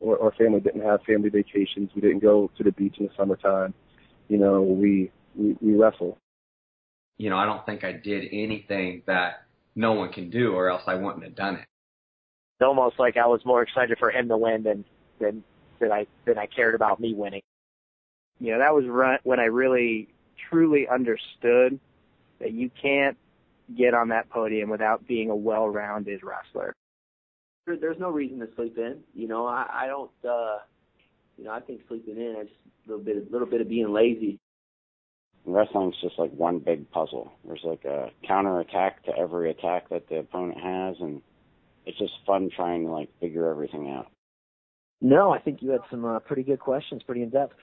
or our family didn't have family vacations. We didn't go to the beach in the summertime. You know, we we, we wrestle. You know, I don't think I did anything that no one can do, or else I wouldn't have done it. It's almost like I was more excited for him to win than than than I than I cared about me winning. You know, that was when I really truly understood that you can't get on that podium without being a well-rounded wrestler there's no reason to sleep in. You know, I, I don't. uh You know, I think sleeping in is a little bit, a little bit of being lazy. Wrestling's just like one big puzzle. There's like a counter attack to every attack that the opponent has, and it's just fun trying to like figure everything out. No, I think you had some uh, pretty good questions, pretty in depth.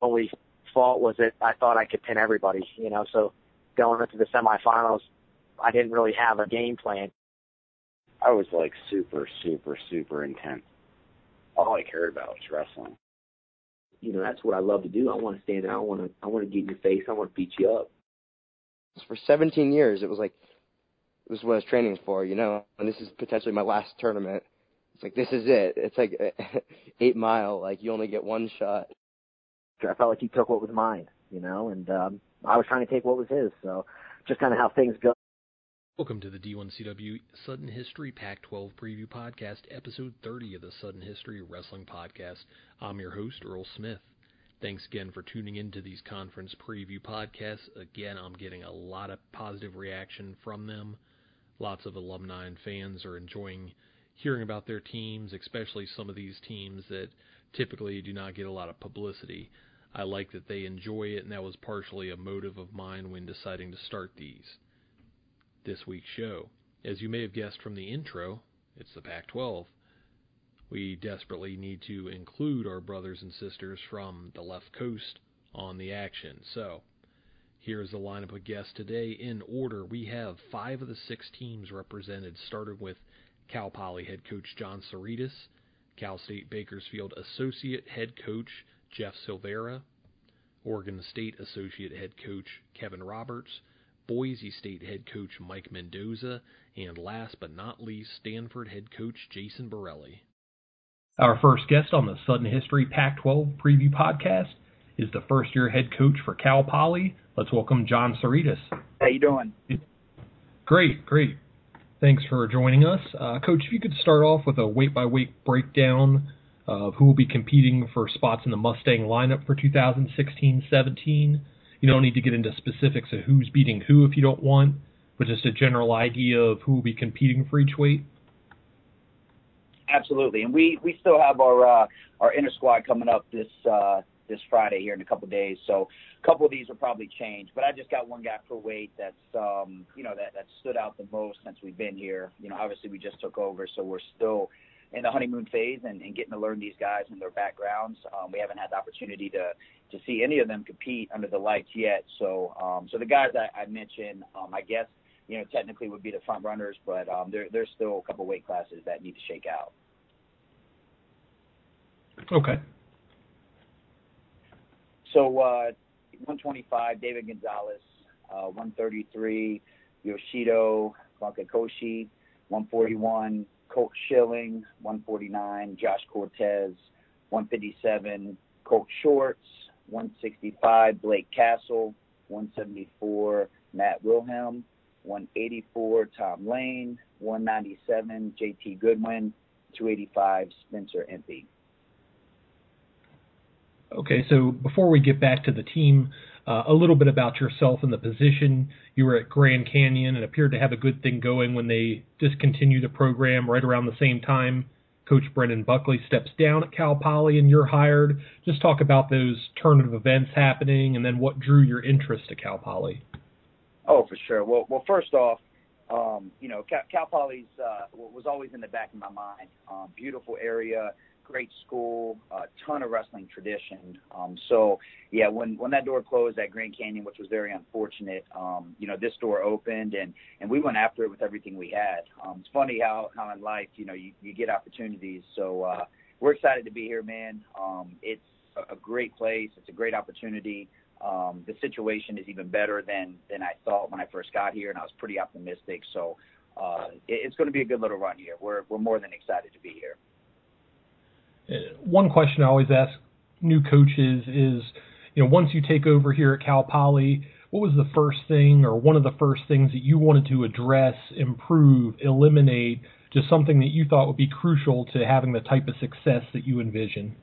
Only fault was that I thought I could pin everybody, you know. So going into the semifinals, I didn't really have a game plan. I was like super, super, super intense. All I cared about was wrestling. You know, that's what I love to do. I want to stand there. I want to, I want to get in your face. I want to beat you up. For 17 years, it was like, this is what I was training for, you know, and this is potentially my last tournament. It's like, this is it. It's like eight mile, like you only get one shot. I felt like he took what was mine, you know, and um, I was trying to take what was his. So just kind of how things go. Welcome to the D1CW Sudden History Pac 12 Preview Podcast, episode 30 of the Sudden History Wrestling Podcast. I'm your host, Earl Smith. Thanks again for tuning into these conference preview podcasts. Again, I'm getting a lot of positive reaction from them. Lots of alumni and fans are enjoying hearing about their teams, especially some of these teams that typically do not get a lot of publicity. I like that they enjoy it, and that was partially a motive of mine when deciding to start these this week's show. As you may have guessed from the intro, it's the Pac 12. We desperately need to include our brothers and sisters from the left coast on the action. So, here's the lineup of guests today. In order, we have five of the six teams represented, starting with Cal Poly head coach Jon Sioredas, Cal State Bakersfield associate head coach Jeff Silveira, Oregon State associate head coach Kevin Roberts, Boise State head coach Mike Mendoza, and last but not least, Stanford head coach Jason Borelli. Our first guest on the Sudden History Pac 12 preview podcast is the first year head coach for Cal Poly. Let's welcome Jon Sioredas. How you doing? Great, great. Thanks for joining us. Uh, coach, if you could start off with a weight by weight breakdown of who will be competing for spots in the Mustang lineup for 2016 17 you don't need to get into specifics of who's beating who if you don't want, but just a general idea of who will be competing for each weight? Absolutely, and we we still have our uh, our inner squad coming up this uh, this Friday here in a couple of days. So a couple of these will probably change, but I just got one guy per weight that's um, you know that that stood out the most since we've been here. You know, obviously we just took over, so we're still in the honeymoon phase and, and getting to learn these guys and their backgrounds. Um, we haven't had the opportunity to to see any of them compete under the lights yet. So um, so the guys I, I mentioned, um, I guess you know technically would be the front runners, but um, there there's still a couple weight classes that need to shake out. Okay. So uh, 125, David Gonzalez. Uh, 133, Yoshido Wakakoshi. 141, Colt Schilling, 149, Josh Cortez, 157, Colt Shorts, 165, Blake Castle, 174, Matt Wilhelm, 184, Tom Lane, 197, JT Goodwin, 285, Spencer Empey. Okay, so before we get back to the team, uh, a little bit about yourself and the position. You were at Grand Canyon and appeared to have a good thing going when they discontinued the program right around the same time. Coach Brendan Buckley steps down at Cal Poly and you're hired. Just talk about those turn of events happening and then what drew your interest to Cal Poly. Oh, for sure. Well, well, first off, um, you know, Cal, Cal Poly's uh, was always in the back of my mind. Um, beautiful area great school, a ton of wrestling tradition. Um, so yeah, when when that door closed at Grand Canyon, which was very unfortunate, um, you know, this door opened and and we went after it with everything we had. Um, it's funny how how in life, you know, you, you get opportunities. So uh, we're excited to be here, man. Um, it's a, great place. It's a great opportunity. Um, the situation is even better than than I thought when I first got here, and I was pretty optimistic. So uh, it, it's going to be a good little run here. We're we're more than excited to be here. One question I always ask new coaches is, you know, once you take over here at Cal Poly, what was the first thing or one of the first things that you wanted to address, improve, eliminate, just something that you thought would be crucial to having the type of success that you envision?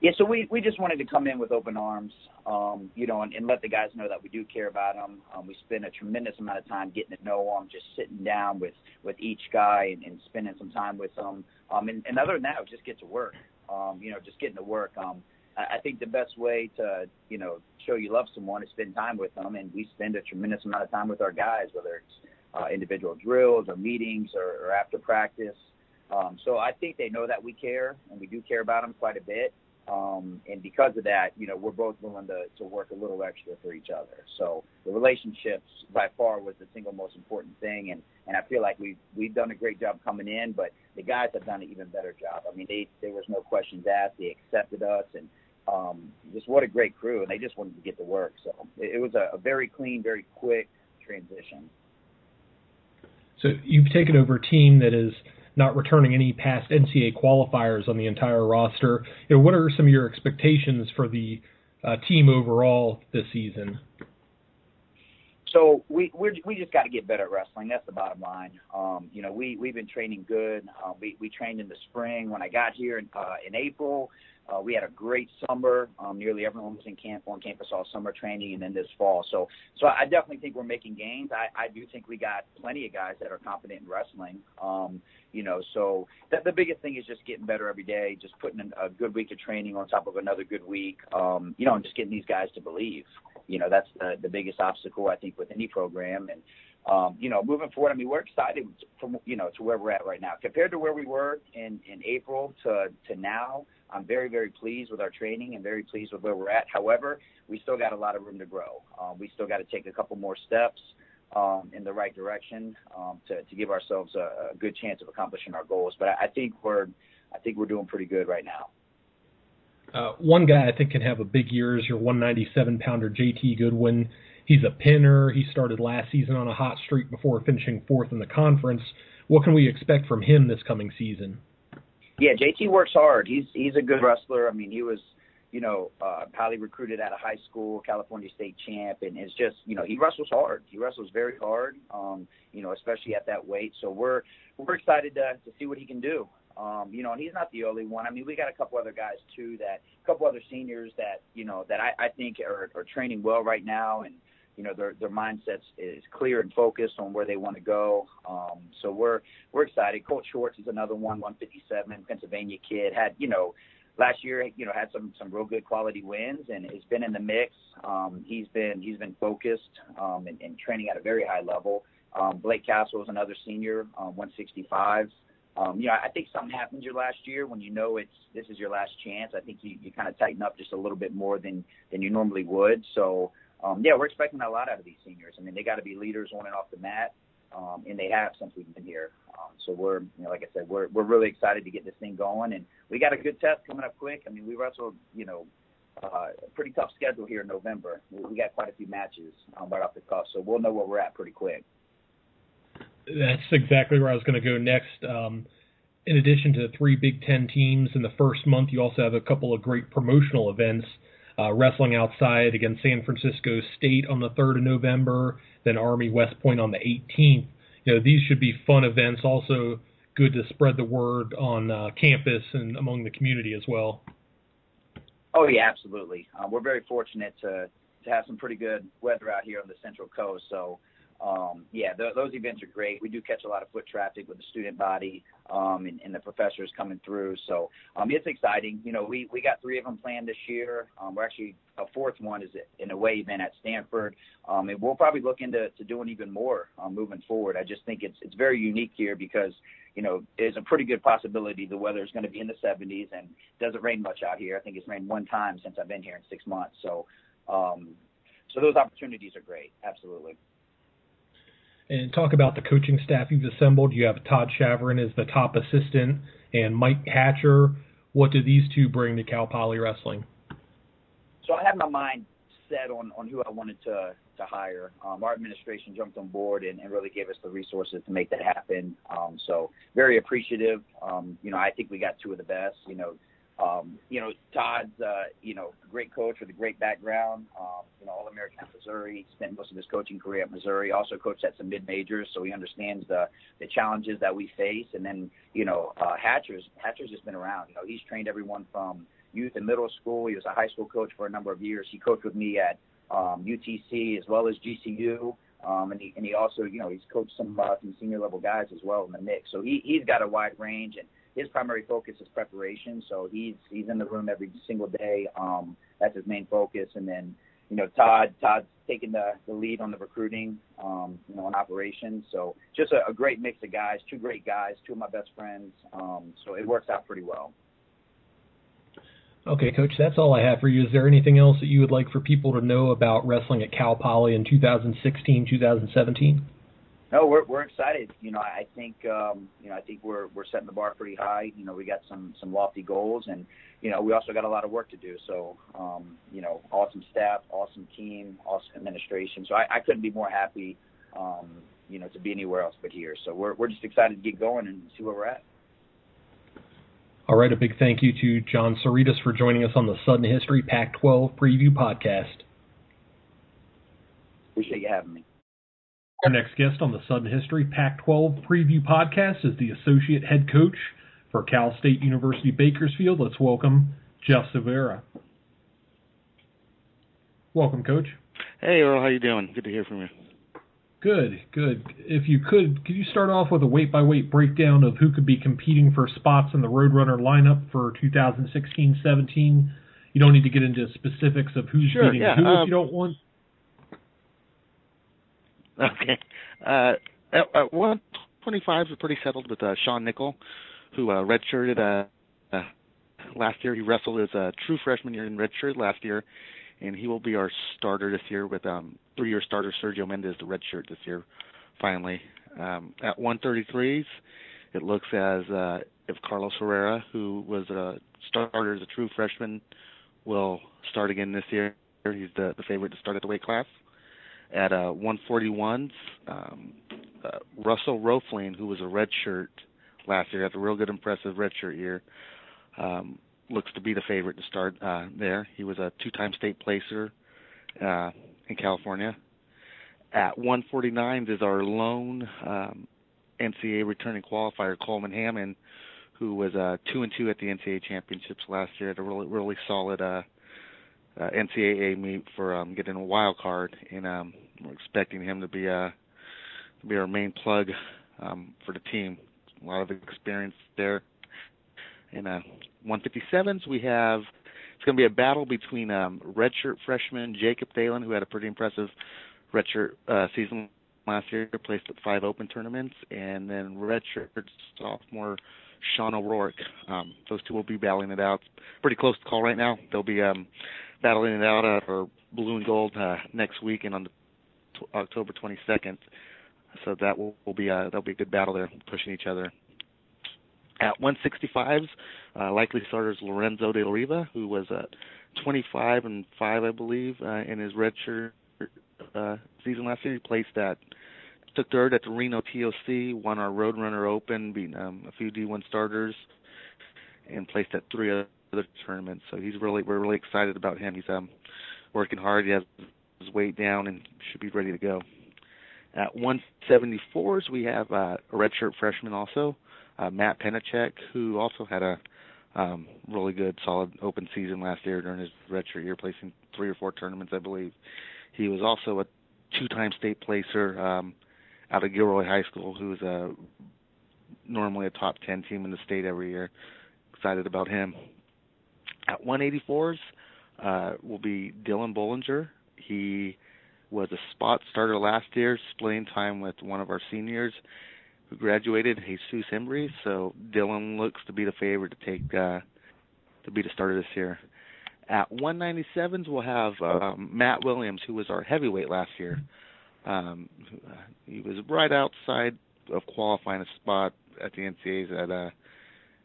Yeah, so we we just wanted to come in with open arms, um, you know, and, and let the guys know that we do care about them. Um, we spend a tremendous amount of time getting to know them, just sitting down with with each guy and, and spending some time with them. Um, and, and other than that, just get to work. Um, you know, just getting to work. Um, I, I think the best way to you know show you love someone is spend time with them, and we spend a tremendous amount of time with our guys, whether it's uh, individual drills or meetings or, or after practice. Um, so I think they know that we care, and we do care about them quite a bit. Um, and because of that, you know, we're both willing to, to work a little extra for each other. So the relationships by far was the single most important thing. And, and I feel like we've, we've done a great job coming in, but the guys have done an even better job. I mean, they, there was no questions asked. They accepted us and, um, just what a great crew. And they just wanted to get to work. So it, it was a, a very clean, very quick transition. So you've taken over a team that is – not returning any past NCAA qualifiers on the entire roster. You know, what are some of your expectations for the uh, team overall this season? So we we're, we just got to get better at wrestling. That's the bottom line. Um, you know, we we've been training good. Uh, we we trained in the spring. When I got here in, uh, in April, uh, we had a great summer. Um, nearly everyone was in camp on campus all summer training, and then this fall. So, so I definitely think we're making gains. I, I do think we got plenty of guys that are competent in wrestling. Um, you know, so that, the biggest thing is just getting better every day, just putting in a good week of training on top of another good week. Um, you know, and just getting these guys to believe. You know, that's the the biggest obstacle I think with any program, and um, you know, moving forward, I mean, we're excited from you know to where we're at right now compared to where we were in in April to to now. I'm very very pleased with our training and very pleased with where we're at. However, we still got a lot of room to grow. Um, we still got to take a couple more steps um, in the right direction um, to to give ourselves a, a good chance of accomplishing our goals. But I, I think we're I think we're doing pretty good right now. Uh, one guy I think can have a big year is your 197 pounder JT Goodwin. He's a pinner. He started last season on a hot streak before finishing fourth in the conference. What can we expect from him this coming season? Yeah, JT works hard. He's he's a good wrestler. I mean, he was, you know, uh, highly recruited out of high school, California state champ, and it's just, you know, he wrestles hard. He wrestles very hard. Um, you know, especially at that weight. So we're we're excited to to see what he can do. Um, you know, and he's not the only one. I mean, we got a couple other guys too that, a couple other seniors that, you know, that I, I think are, are training well right now, and you know their their mindsets is clear and focused on where they want to go. Um, so we're we're excited. Colt Schwartz is another one, 157, Pennsylvania kid. Had you know last year you know had some some real good quality wins and has been in the mix. Um, he's been he's been focused um, and, and training at a very high level. Um, Blake Castle is another senior, um, 165. Um, you know, I think something happens your last year when you know it's this is your last chance. I think you, you kind of tighten up just a little bit more than than you normally would. So um, yeah, we're expecting a lot out of these seniors. I mean, they got to be leaders on and off the mat, um, and they have since we've been here. Um, so we're, you know, like I said, we're we're really excited to get this thing going, and we got a good test coming up quick. I mean, we wrestled, you know, uh, pretty tough schedule here in November. We, we got quite a few matches um, right off the cuff, so we'll know where we're at pretty quick. That's exactly where I was going to go next. Um, in addition to three Big Ten teams in the first month, you also have a couple of great promotional events uh, wrestling outside against San Francisco State on the 3rd of November, then Army West Point on the 18th. You know, these should be fun events. Also, good to spread the word on uh, campus and among the community as well. Oh yeah, absolutely. Uh, we're very fortunate to to have some pretty good weather out here on the Central Coast. So um, yeah, th- those events are great. We do catch a lot of foot traffic with the student body um, and, and the professors coming through. So um, it's exciting. You know, we, we got three of them planned this year. Um, we're actually a fourth one is an away event at Stanford, um, and we'll probably look into to doing even more um, moving forward. I just think it's it's very unique here because you know there's a pretty good possibility the weather is going to be in the 70s and doesn't rain much out here. I think it's rained one time since I've been here in six months. So um, so those opportunities are great. Absolutely and talk about the coaching staff you've assembled. You have Todd Schavrien as the top assistant and Mike Hatcher. What do these two bring to Cal Poly Wrestling? So I have my mind set on on who I wanted to to hire. Um, our administration jumped on board and, and really gave us the resources to make that happen. Um, so very appreciative. Um, you know, I think we got two of the best. You know, um, you know, Todd's, uh, you know, great coach with a great background. Um, you know, All American at Missouri. Spent most of his coaching career at Missouri. Also coached at some mid majors, so he understands the the challenges that we face. And then, you know, uh, Hatcher's Hatcher's just been around. You know, he's trained everyone from youth and middle school. He was a high school coach for a number of years. He coached with me at um, UTC as well as GCU. Um, and he and he also, you know, he's coached some uh, some senior level guys as well in the mix. So he he's got a wide range and his primary focus is preparation. So he's he's in the room every single day. Um, that's his main focus. And then you know Todd Todd's taking the, the lead on the recruiting, um, you know, on operations. So just a, a great mix of guys, two great guys, two of my best friends. Um, so it works out pretty well. Okay, Coach, that's all I have for you. Is there anything else that you would like for people to know about wrestling at Cal Poly in 2016, 2017? No, we're we're excited. You know, I think um, you know I think we're we're setting the bar pretty high. You know, we got some some lofty goals, and you know we also got a lot of work to do. So um, you know, awesome staff, awesome team, awesome administration. So I, I couldn't be more happy. Um, you know, to be anywhere else but here. So we're we're just excited to get going and see where we're at. All right, a big thank you to Jon Sioredas for joining us on the Sudden History Pac-12 Preview Podcast. Appreciate you having me. Our next guest on the Sudden History Pac 12 Preview Podcast is the Associate Head Coach for Cal State University Bakersfield. Let's welcome Jeff Silveira. Welcome, Coach. Hey, Earl. How are you doing? Good to hear from you. Good, good. If you could, could you start off with a weight by weight breakdown of who could be competing for spots in the Roadrunner lineup for 2016-17? You don't need to get into specifics of who's sure, beating yeah, who um, if you don't want. Okay. Uh, at, at 125 is pretty settled with uh, Sean Nickel, who uh, redshirted uh, uh, last year. He wrestled as a true freshman year in redshirt last year, and he will be our starter this year with um, three-year starter Sergio Mendez, the redshirt this year, finally. Um, at 133s, it looks as uh, if Carlos Herrera, who was a starter as a true freshman, will start again this year. He's the, the favorite to start at the weight class at uh, 141s. Um, uh, Russell Rohlfing, who was a red shirt last year, had a real good, impressive red shirt year. Um, looks to be the favorite to start uh, there. He was a two-time state placer uh, in California. At 149s is our lone um, NCAA returning qualifier, Coleman Hammond, who was uh, two and two at the NCAA championships last year. Had a really, really solid uh, NCAA meet for um, getting a wild card, and um, we're expecting him to be uh, to be our main plug um, for the team. A lot of experience there. In uh, 157s, we have it's going to be a battle between um, redshirt freshman Jacob Thalen, who had a pretty impressive redshirt uh, season last year, placed at five open tournaments, and then redshirt sophomore Sean O'Rourke. Um, those two will be battling it out. Pretty close to call right now. They'll be um, battling it out uh, for blue and gold uh, next week and on the t- October 22nd. So that will, will be a that'll be a good battle there, pushing each other. At 165s, uh, likely starters Lorenzo De La Riva, who was uh, 25 and five, I believe, uh, in his redshirt uh, season last year. He placed at took third at the Reno TOC, won our Roadrunner Open, beat um, a few D1 starters, and placed at three other tournaments. So he's really we're really excited about him. He's um working hard. He has his weight down and should be ready to go. At 174s, we have uh, a redshirt freshman also, uh, Matt Penachek, who also had a um, really good, solid open season last year during his redshirt year, placing three or four tournaments, I believe. He was also a two-time state placer um, out of Gilroy High School, who's a normally a top 10 team in the state every year. Excited about him. At 184s uh, will be Dylan Bollinger. He was a spot starter last year, splitting time with one of our seniors who graduated, Jesus Embry. So Dylan looks to be the favorite to take uh, to be the starter this year. At 197s, we'll have um, Matt Williams, who was our heavyweight last year. Um, he was right outside of qualifying a spot at the NCAA's at uh,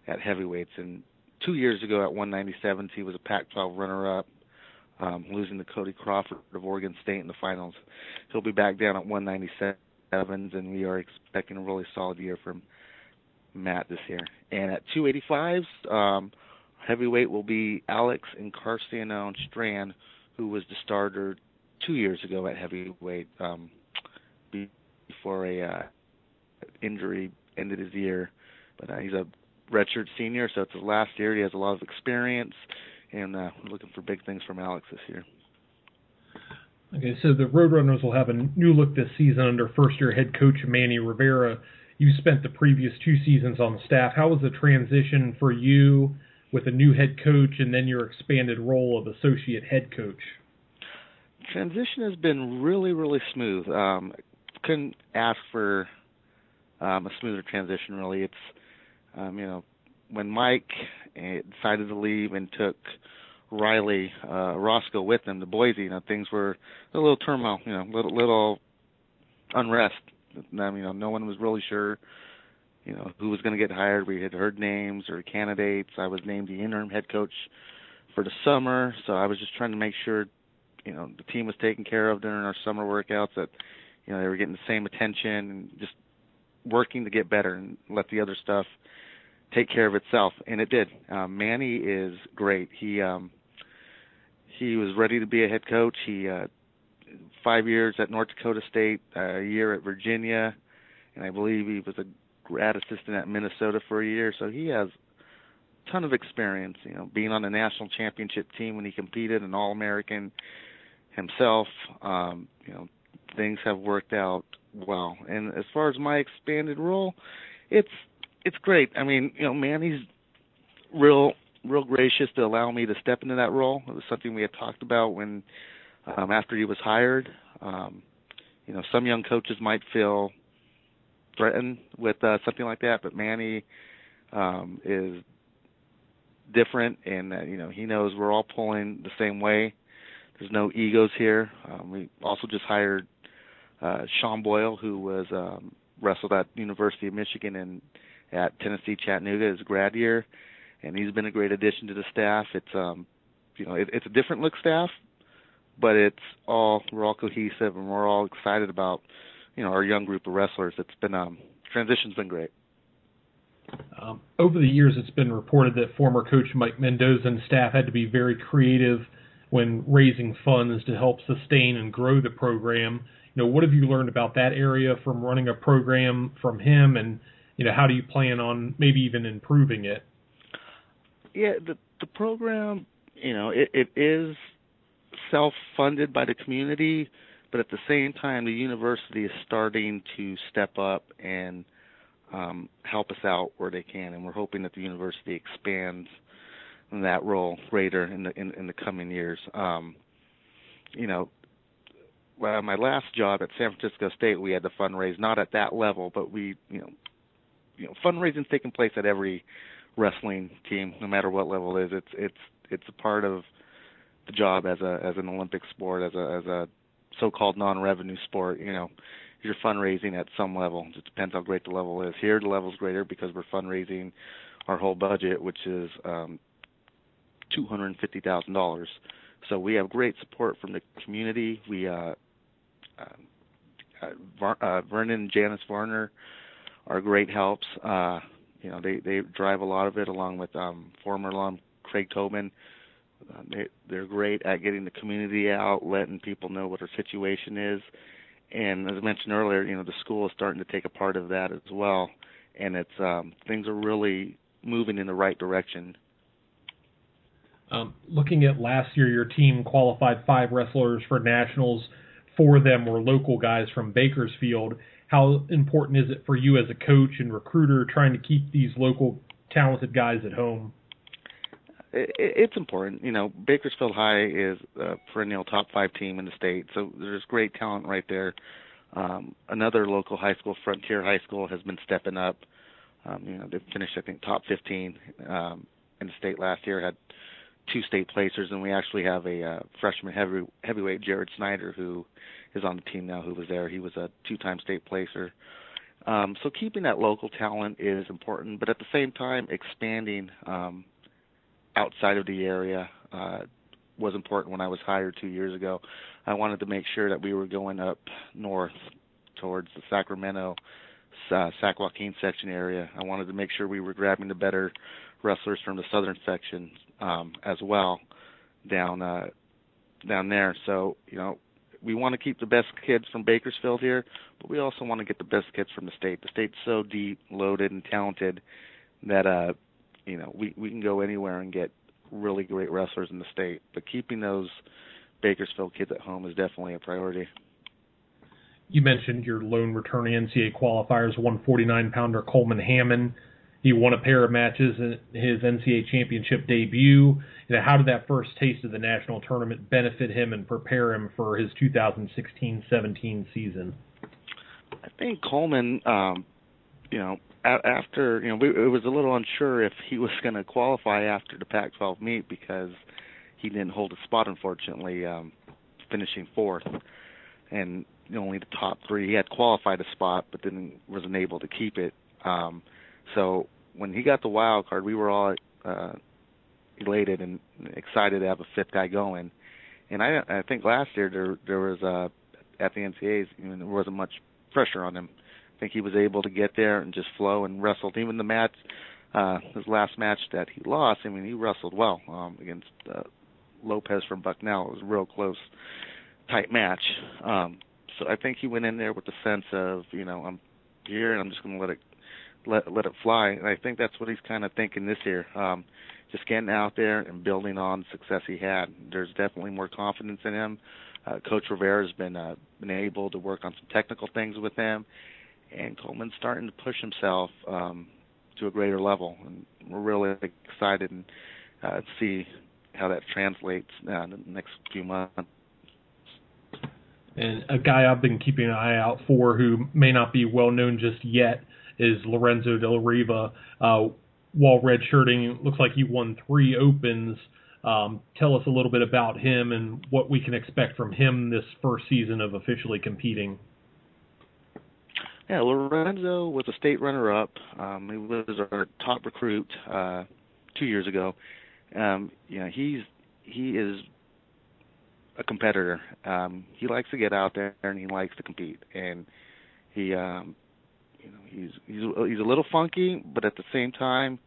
at heavyweights, and two years ago at 197. he was a Pac-12 runner-up. um, losing to Cody Crawford of Oregon State in the finals. He'll be back down at 197s, and we are expecting a really solid year from Matt this year. And at 285s, um, heavyweight will be Alex Encarnacion Strand, who was the starter two years ago at heavyweight um, before a uh, injury ended his year. But uh, he's a redshirt senior, so it's his last year. He has a lot of experience, and uh, we're looking for big things from Alex this year. Okay, so the Roadrunners will have a new look this season under first-year head coach Manny Rivera. You spent the previous two seasons on the staff. How was the transition for you with a new head coach and then your expanded role of associate head coach? Transition has been really, really smooth. Um, couldn't ask for um, a smoother transition. Really, it's um, you know when Mike eh, decided to leave and took Riley uh, Roscoe with him to Boise, you know things were a little turmoil, you know, little little unrest. Um, you know, no one was really sure, you know, who was going to get hired. We had heard names or candidates. I was named the interim head coach for the summer, so I was just trying to make sure, you know, the team was taken care of during our summer workouts. That, you know, they were getting the same attention and just working to get better and let the other stuff take care of itself, and it did. Um, Manny is great. He um, he was ready to be a head coach. He uh, five years at North Dakota State, uh, a year at Virginia, and I believe he was a grad assistant at Minnesota for a year. So he has a ton of experience. You know, being on the national championship team when he competed, an All American himself. Um, you know, things have worked out well. And as far as my expanded role, it's it's great. I mean, you know, Manny's real real gracious to allow me to step into that role. It was something we had talked about when um after he was hired. Um you know, some young coaches might feel threatened with uh, something like that, but Manny um is different and uh, you know, he knows we're all pulling the same way. There's no egos here. Um we also just hired uh Sean Boyle who was um wrestled at University of Michigan and at Tennessee Chattanooga his grad year, and he's been a great addition to the staff. It's um, you know, it, it's a different look staff, but it's all we're all cohesive and we're all excited about you know our young group of wrestlers. It's been um, transition's been great. Um, over the years, it's been reported that former coach Mike Mendoza and staff had to be very creative when raising funds to help sustain and grow the program. You know, what have you learned about that area from running a program from him, and you know, how do you plan on maybe even improving it? Yeah, the the program, you know, it, it is self-funded by the community, but at the same time, the university is starting to step up and um, help us out where they can, and we're hoping that the university expands that role greater in the in, in the coming years. Um, you know, well, my last job at San Francisco State, we had to fundraise not at that level, but we, you know, you know, fundraising's taking place at every wrestling team, no matter what level it is. It's it's it's a part of the job as a as an Olympic sport, as a as a so-called non-revenue sport. You know, you're fundraising at some level. It depends how great the level is. Here, the level's greater because we're fundraising our whole budget, which is um, two hundred and fifty thousand dollars. So we have great support from the community. We uh, uh, uh, Vernon and Janice Varner are great helps. Uh, you know, they they drive a lot of it along with um, former alum Craig Tobin. Uh, they they're great at getting the community out, letting people know what our situation is. And as I mentioned earlier, you know, the school is starting to take a part of that as well, and it's um, things are really moving in the right direction. Um, looking at last year, your team qualified five wrestlers for nationals. Four of them were local guys from Bakersfield how important is it for you as a coach and recruiter trying to keep these local talented guys at home? It's important. You know, Bakersfield High is a perennial top five team in the state, so there's great talent right there. Um, another local high school, Frontier High School, has been stepping up. Um, you know, they finished I think top 15 um, in the state last year. Had two state placers, and we actually have a uh, freshman heavy, heavyweight, Jared Snyder, who is on the team now who was there. He was a two-time state placer. Um, so keeping that local talent is important, but at the same time expanding um, outside of the area. Uh, was important when I was hired two years ago. I wanted to make sure that we were going up north towards the Sacramento, uh, Sac Joaquin section area. I wanted to make sure we were grabbing the better wrestlers from the southern section um, as well down uh, down there. So you know, we want to keep the best kids from Bakersfield here, but we also want to get the best kids from the state. The state's so deep, loaded, and talented that uh, you know we we can go anywhere and get really great wrestlers in the state. But keeping those Bakersfield kids at home is definitely a priority. You mentioned your lone returning NCAA qualifiers, 149 pounder Coleman Hammond. He won a pair of matches in his NCAA championship debut. You know, how did that first taste of the national tournament benefit him and prepare him for his 2016-17 season? I think Coleman, um, you know, after you know, we, it was a little unsure if he was going to qualify after the Pac-12 meet because he didn't hold a spot, unfortunately, um, finishing fourth, and only the top three. He had qualified a spot, but then wasn't able to keep it. Um, so when he got the wild card, we were all uh, elated and excited to have a fifth guy going. And I, I think last year there there was uh, at the NCAA's, you know, there wasn't much pressure on him. I think he was able to get there and just flow and wrestled. Even the match, uh, his last match that he lost, I mean, he wrestled well um, against uh, Lopez from Bucknell. It was a real close, tight match. Um, so I think he went in there with the sense of, you know, I'm here and I'm just going to let it let let it fly. And I think that's what he's kind of thinking this year. Um, just getting out there and building on the success he had. There's definitely more confidence in him. Uh, Coach Rivera has been uh, been able to work on some technical things with him, and Coleman's starting to push himself um, to a greater level. And we're really excited and uh, see how that translates uh, in the next few months. And a guy I've been keeping an eye out for who may not be well known just yet is Lorenzo Del Riva. Uh, while redshirting, looks like he won three opens. Um, tell us a little bit about him and what we can expect from him this first season of officially competing. Yeah, Lorenzo was a state runner-up. Um, he was our top recruit uh, two years ago. Um, you know, he's he is a competitor. Um, he likes to get out there and he likes to compete, and he um, you know he's he's he's a little funky, but at the same time,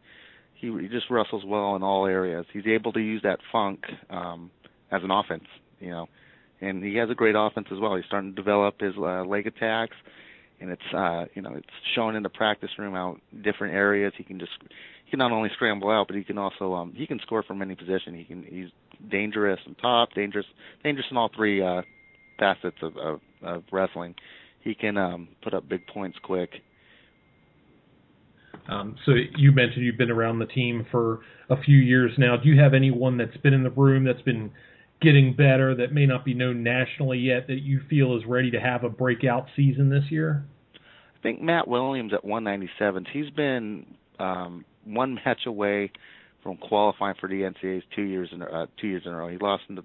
he he just wrestles well in all areas. He's able to use that funk um, as an offense, you know, and he has a great offense as well. He's starting to develop his uh, leg attacks, and it's uh, you know it's shown in the practice room out different areas. He can just he can not only scramble out, but he can also um, he can score from any position. He can he's dangerous on top, dangerous dangerous in all three uh, facets of, of, of wrestling. He can um, put up big points quick um, so you mentioned you've been around the team for a few years now. Do you have anyone that's been in the room that's been getting better that may not be known nationally yet that you feel is ready to have a breakout season this year? I think Matt Williams at 197. He's been um, one match away from qualifying for the NCAA's two years in uh, two years in a row. He lost in the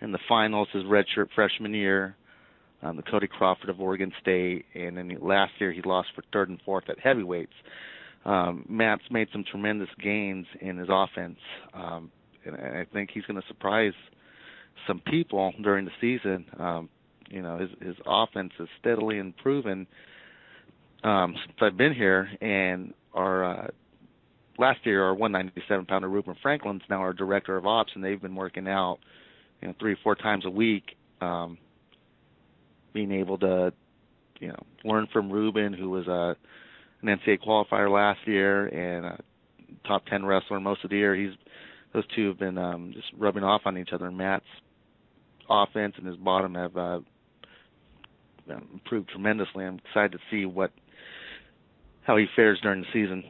in the finals his redshirt freshman year. Um, the Cody Crawford of Oregon State, and then last year he lost for third and fourth at heavyweights um, Matt's made some tremendous gains in his offense, um, and I think he's going to surprise some people during the season. Um, you know, his his offense is steadily improving um, since I've been here, and our uh, last year our 197 pounder Ruben Franklin's now our director of ops, and they've been working out, you know, three four times a week, um, being able to, you know, learn from Ruben, who was a an NCAA qualifier last year and a top 10 wrestler most of the year. He's those two have been um, just rubbing off on each other. Matt's offense and his bottom have uh, improved tremendously. I'm excited to see what how he fares during the season.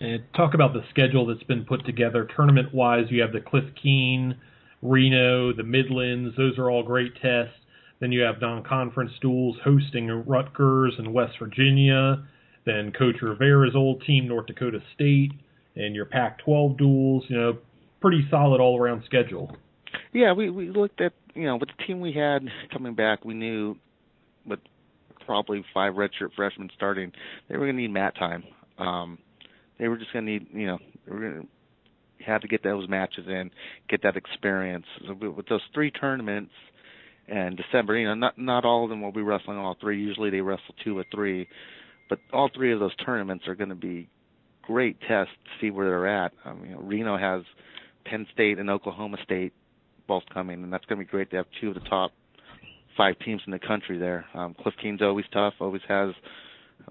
And talk about the schedule that's been put together. Tournament wise, you have the Cliff Keen, Reno, the Midlands. Those are all great tests. Then you have non conference duels hosting Rutgers and West Virginia then Coach Rivera's old team, North Dakota State, and your Pac-12 duels. You know, pretty solid all-around schedule. Yeah, we we looked at you know with the team we had coming back, we knew with probably five redshirt freshmen starting, they were going to need mat time. Um, they were just going to need you know they were going to have to get those matches in, get that experience. With those three tournaments and December, you know, not not all of them will be wrestling all three. Usually they wrestle two or three, but all three of those tournaments are going to be great tests to see where they're at. Um, you know, Reno has Penn State and Oklahoma State both coming, and that's going to be great to have two of the top five teams in the country there. Um, Cliff Keen's always tough, always has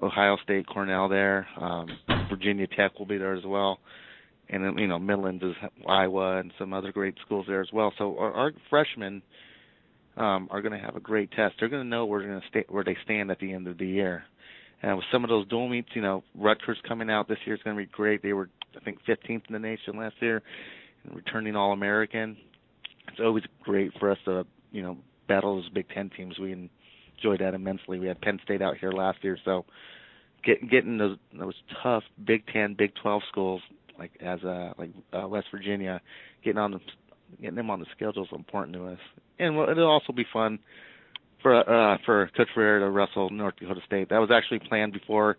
Ohio State, Cornell there. Um, Virginia Tech will be there as well, and you know Midland is Iowa and some other great schools there as well. So our, our freshmen um, are going to have a great test. They're going to know where they're to stay, where they stand at the end of the year. And with some of those dual meets, you know, Rutgers coming out this year is going to be great. They were, I think, 15th in the nation last year, and returning All American. It's always great for us to, you know, battle those Big Ten teams. We enjoyed that immensely. We had Penn State out here last year, so getting getting those those tough Big Ten, Big Twelve schools like as uh like uh, West Virginia, getting on the getting them on the schedule is important to us. And it'll also be fun for uh for Coach Ferrer to wrestle North Dakota State. That was actually planned before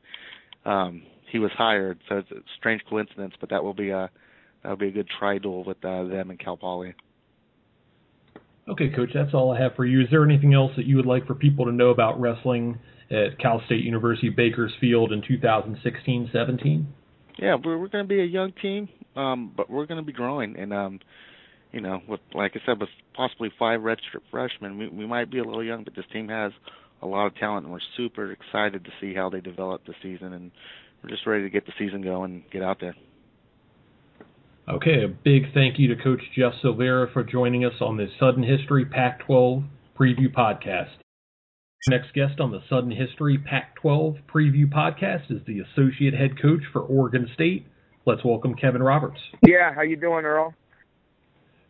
um he was hired, so it's a strange coincidence, but that will be a that will be a good tri duel with uh, them and Cal Poly. Okay, Coach, that's all I have for you. Is there anything else that you would like for people to know about wrestling at Cal State University Bakersfield in 2016-17? Yeah, we're we're going to be a young team, um, but we're going to be growing, and um, you know, with like I said, with possibly five redshirt freshmen, we we might be a little young, but this team has a lot of talent, and we're super excited to see how they develop this season, and we're just ready to get the season going and get out there. Okay, a big thank you to Coach Jeff Silveira for joining us on this Sudden History Pac 12 preview podcast. Next guest on the Sudden History Pac 12 preview podcast is the associate head coach for Oregon State. Let's welcome Kevin Roberts. Yeah, how you doing, Earl?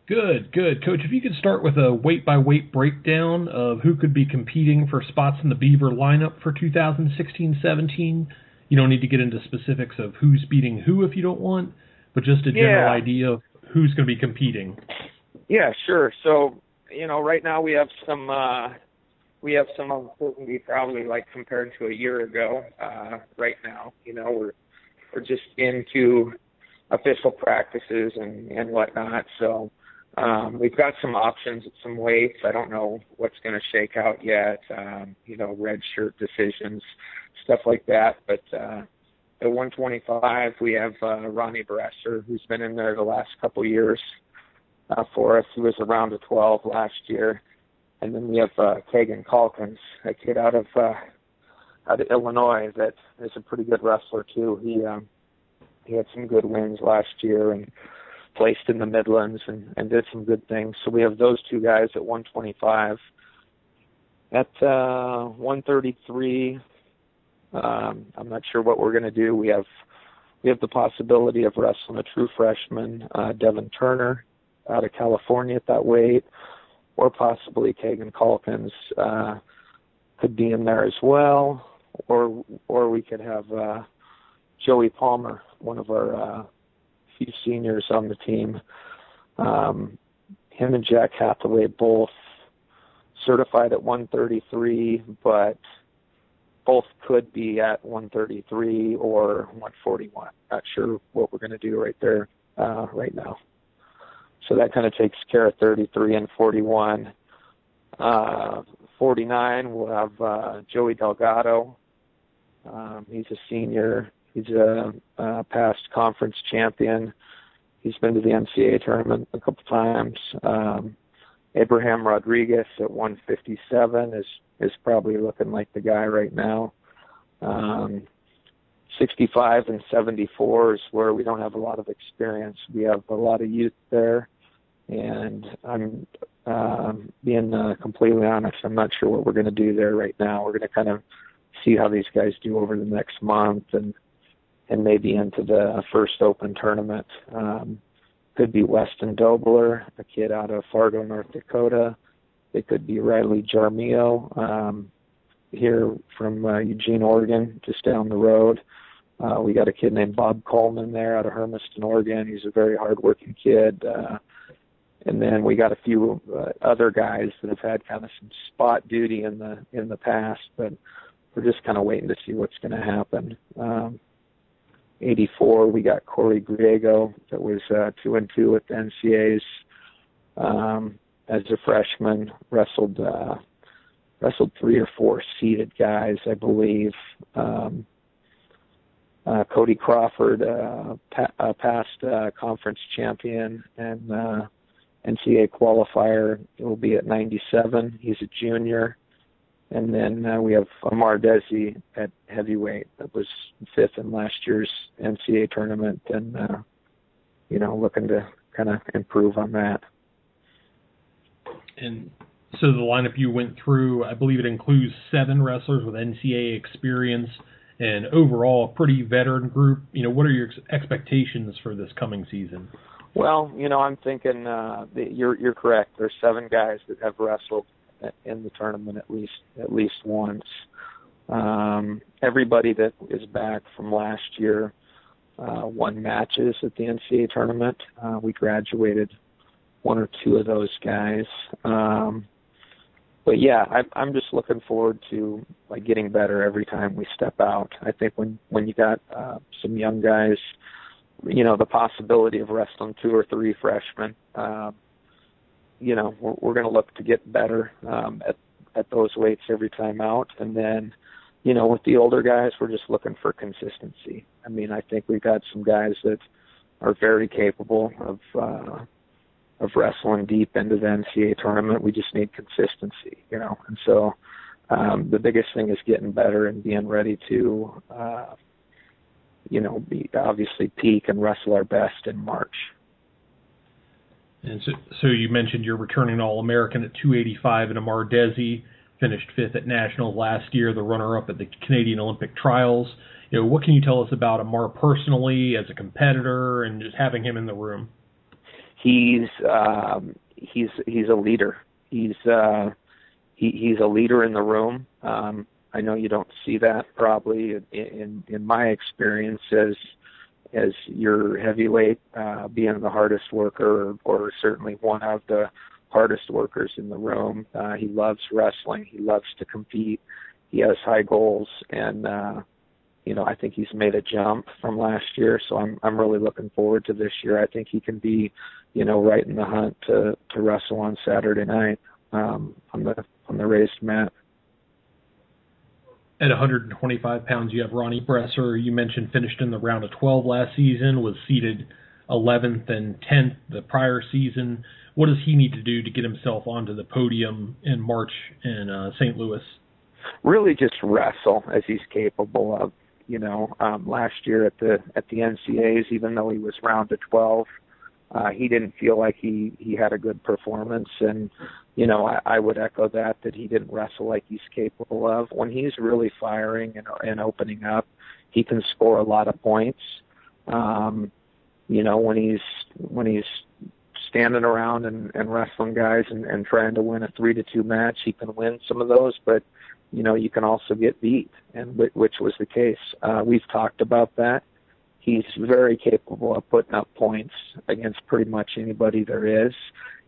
Good, good. Coach, if you could start with a weight by weight breakdown of who could be competing for spots in the Beaver lineup for 2016 17. You don't need to get into specifics of who's beating who if you don't want, but just a general Yeah. idea of who's going to be competing. Yeah, sure. So, you know, right now we have some uh we have some uncertainty probably like compared to a year ago, uh right now. You know, we're we're just into official practices and, and whatnot. So um we've got some options at some weights. I don't know what's gonna shake out yet. Um, you know, red shirt decisions, stuff like that. But uh at 125, we have uh, Ronnie Bresser, who's been in there the last couple years uh, for us. He was around a 12 last year, and then we have uh, Kagan Calkins, a kid out of uh, out of Illinois that is a pretty good wrestler too. He um, he had some good wins last year and placed in the Midlands and, and did some good things. So we have those two guys at 125. At uh, 133, um, I'm not sure what we're going to do. We have we have the possibility of wrestling a true freshman, uh, Devin Turner, out of California at that weight, or possibly Kagan Calkins uh, could be in there as well, or or we could have uh, Joey Palmer, one of our uh, few seniors on the team. Um, him and Jack Hathaway both certified at 133, but both could be at 133 or 141. Not sure what we're going to do right there uh, right now. So that kind of takes care of 33 and 41. Uh, 49, we'll have uh, Joey Delgado. Um, he's a senior. He's a, a past conference champion. He's been to the NCAA tournament a couple times. Um, Abraham Rodriguez at 157 is is probably looking like the guy right now. Um, 65 and 74 is where we don't have a lot of experience. We have a lot of youth there, and I'm um, being uh, completely honest. I'm not sure what we're going to do there right now. We're going to kind of see how these guys do over the next month, and and maybe into the first Open tournament. Um, could be Weston Dobler, a kid out of Fargo, North Dakota. It could be Riley Jarmio um, here from uh, Eugene, Oregon, just down the road. Uh, we got a kid named Bob Coleman there out of Hermiston, Oregon. He's a very hardworking kid. Uh, and then we got a few uh, other guys that have had kind of some spot duty in the in the past, but we're just kind of waiting to see what's going to happen. Um, '84 we got Corey Griego that was uh, two and two at the NCAA's um, as a freshman. Wrestled uh, wrestled three or four seeded guys, I believe. Um, uh, Cody Crawford, uh, pa- uh, past uh, conference champion and uh, NCAA qualifier, will be at 97. He's a junior. And then uh, we have Amar Dhesi at heavyweight that was fifth in last year's NCAA tournament, and uh, you know looking to kind of improve on that. And so the lineup you went through, I believe it includes seven wrestlers with NCAA experience, and overall a pretty veteran group. You know, what are your ex- expectations for this coming season? Well, you know, I'm thinking uh, you're you're correct. There's seven guys that have wrestled in the tournament at least at least once. Um, everybody that is back from last year uh, won matches at the NCAA tournament. Uh, we graduated one or two of those guys. Um, but yeah, I, I'm just looking forward to like getting better every time we step out. I think when when you got uh, some young guys, you know, the possibility of wrestling two or three freshmen. Uh, you know, we're, we're going to look to get better um, at at those weights every time out, and then, you know, with the older guys, we're just looking for consistency. I mean, I think we've got some guys that are very capable of uh, of wrestling deep into the NCAA tournament. We just need consistency, you know, and so um, the biggest thing is getting better and being ready to, uh, you know, be obviously peak and wrestle our best in March. And so, so you mentioned you're returning All American at 285 and Amar Dhesi finished fifth at nationals last year, the runner-up at the Canadian Olympic Trials. You know, what can you tell us about Amar personally as a competitor and just having him in the room? He's um, he's he's a leader. He's uh, he, he's a leader in the room. Um, I know you don't see that probably in in, in my experience as as your heavyweight uh, being the hardest worker or, or certainly one of the hardest workers in the room. Uh, he loves wrestling. He loves to compete. He has high goals, and uh, you know I think he's made a jump from last year. So I'm I'm really looking forward to this year. I think he can be, you know, right in the hunt to to wrestle on Saturday night um, on the on the raised mat. At 125 pounds, you have Ronnie Bresser. You mentioned finished in the round of 12 last season, was seeded 11th and 10th the prior season. What does he need to do to get himself onto the podium in March in uh, St. Louis? Really, just wrestle as he's capable of. You know, um, last year at the at the NCAAs, even though he was round to 12, uh, he didn't feel like he he had a good performance, and you know I, I would echo that that he didn't wrestle like he's capable of. When he's really firing and, and opening up, he can score a lot of points. Um, you know when he's when he's standing around and, and wrestling guys and, and trying to win a three to two match, he can win some of those, but you know you can also get beat, and which was the case. Uh, we've talked about that he's very capable of putting up points against pretty much anybody there is,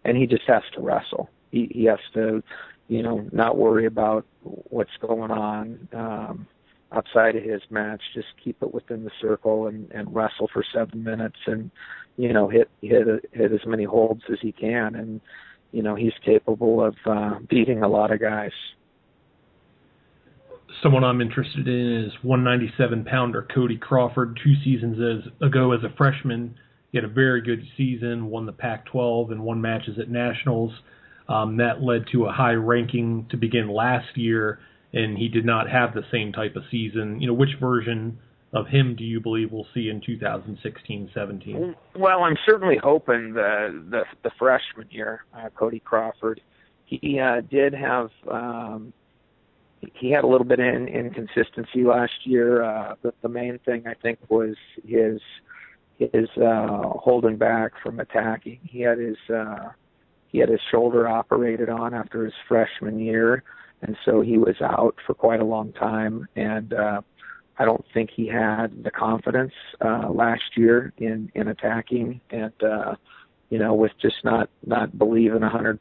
and he just has to wrestle. He he has to, you know, not worry about what's going on um, outside of his match. Just keep it within the circle and and wrestle for seven minutes, and you know hit hit hit as many holds as he can, and you know he's capable of uh, beating a lot of guys someone I'm interested in is 197 pounder Cody Crawford. Two seasons as, ago as a freshman, he had a very good season, won the Pac-12 and won matches at nationals. Um, that led to a high ranking to begin last year, and he did not have the same type of season. You know, which version of him do you believe we'll see in 2016-17? Well, I'm certainly hoping the the, the freshman year, uh, Cody Crawford. He uh, did have um, he had a little bit of inconsistency last year. Uh, but the main thing I think was his his uh, holding back from attacking. He had his uh, he had his shoulder operated on after his freshman year, and so he was out for quite a long time. And uh, I don't think he had the confidence uh, last year in in attacking. And uh, you know, with just not not believing a hundred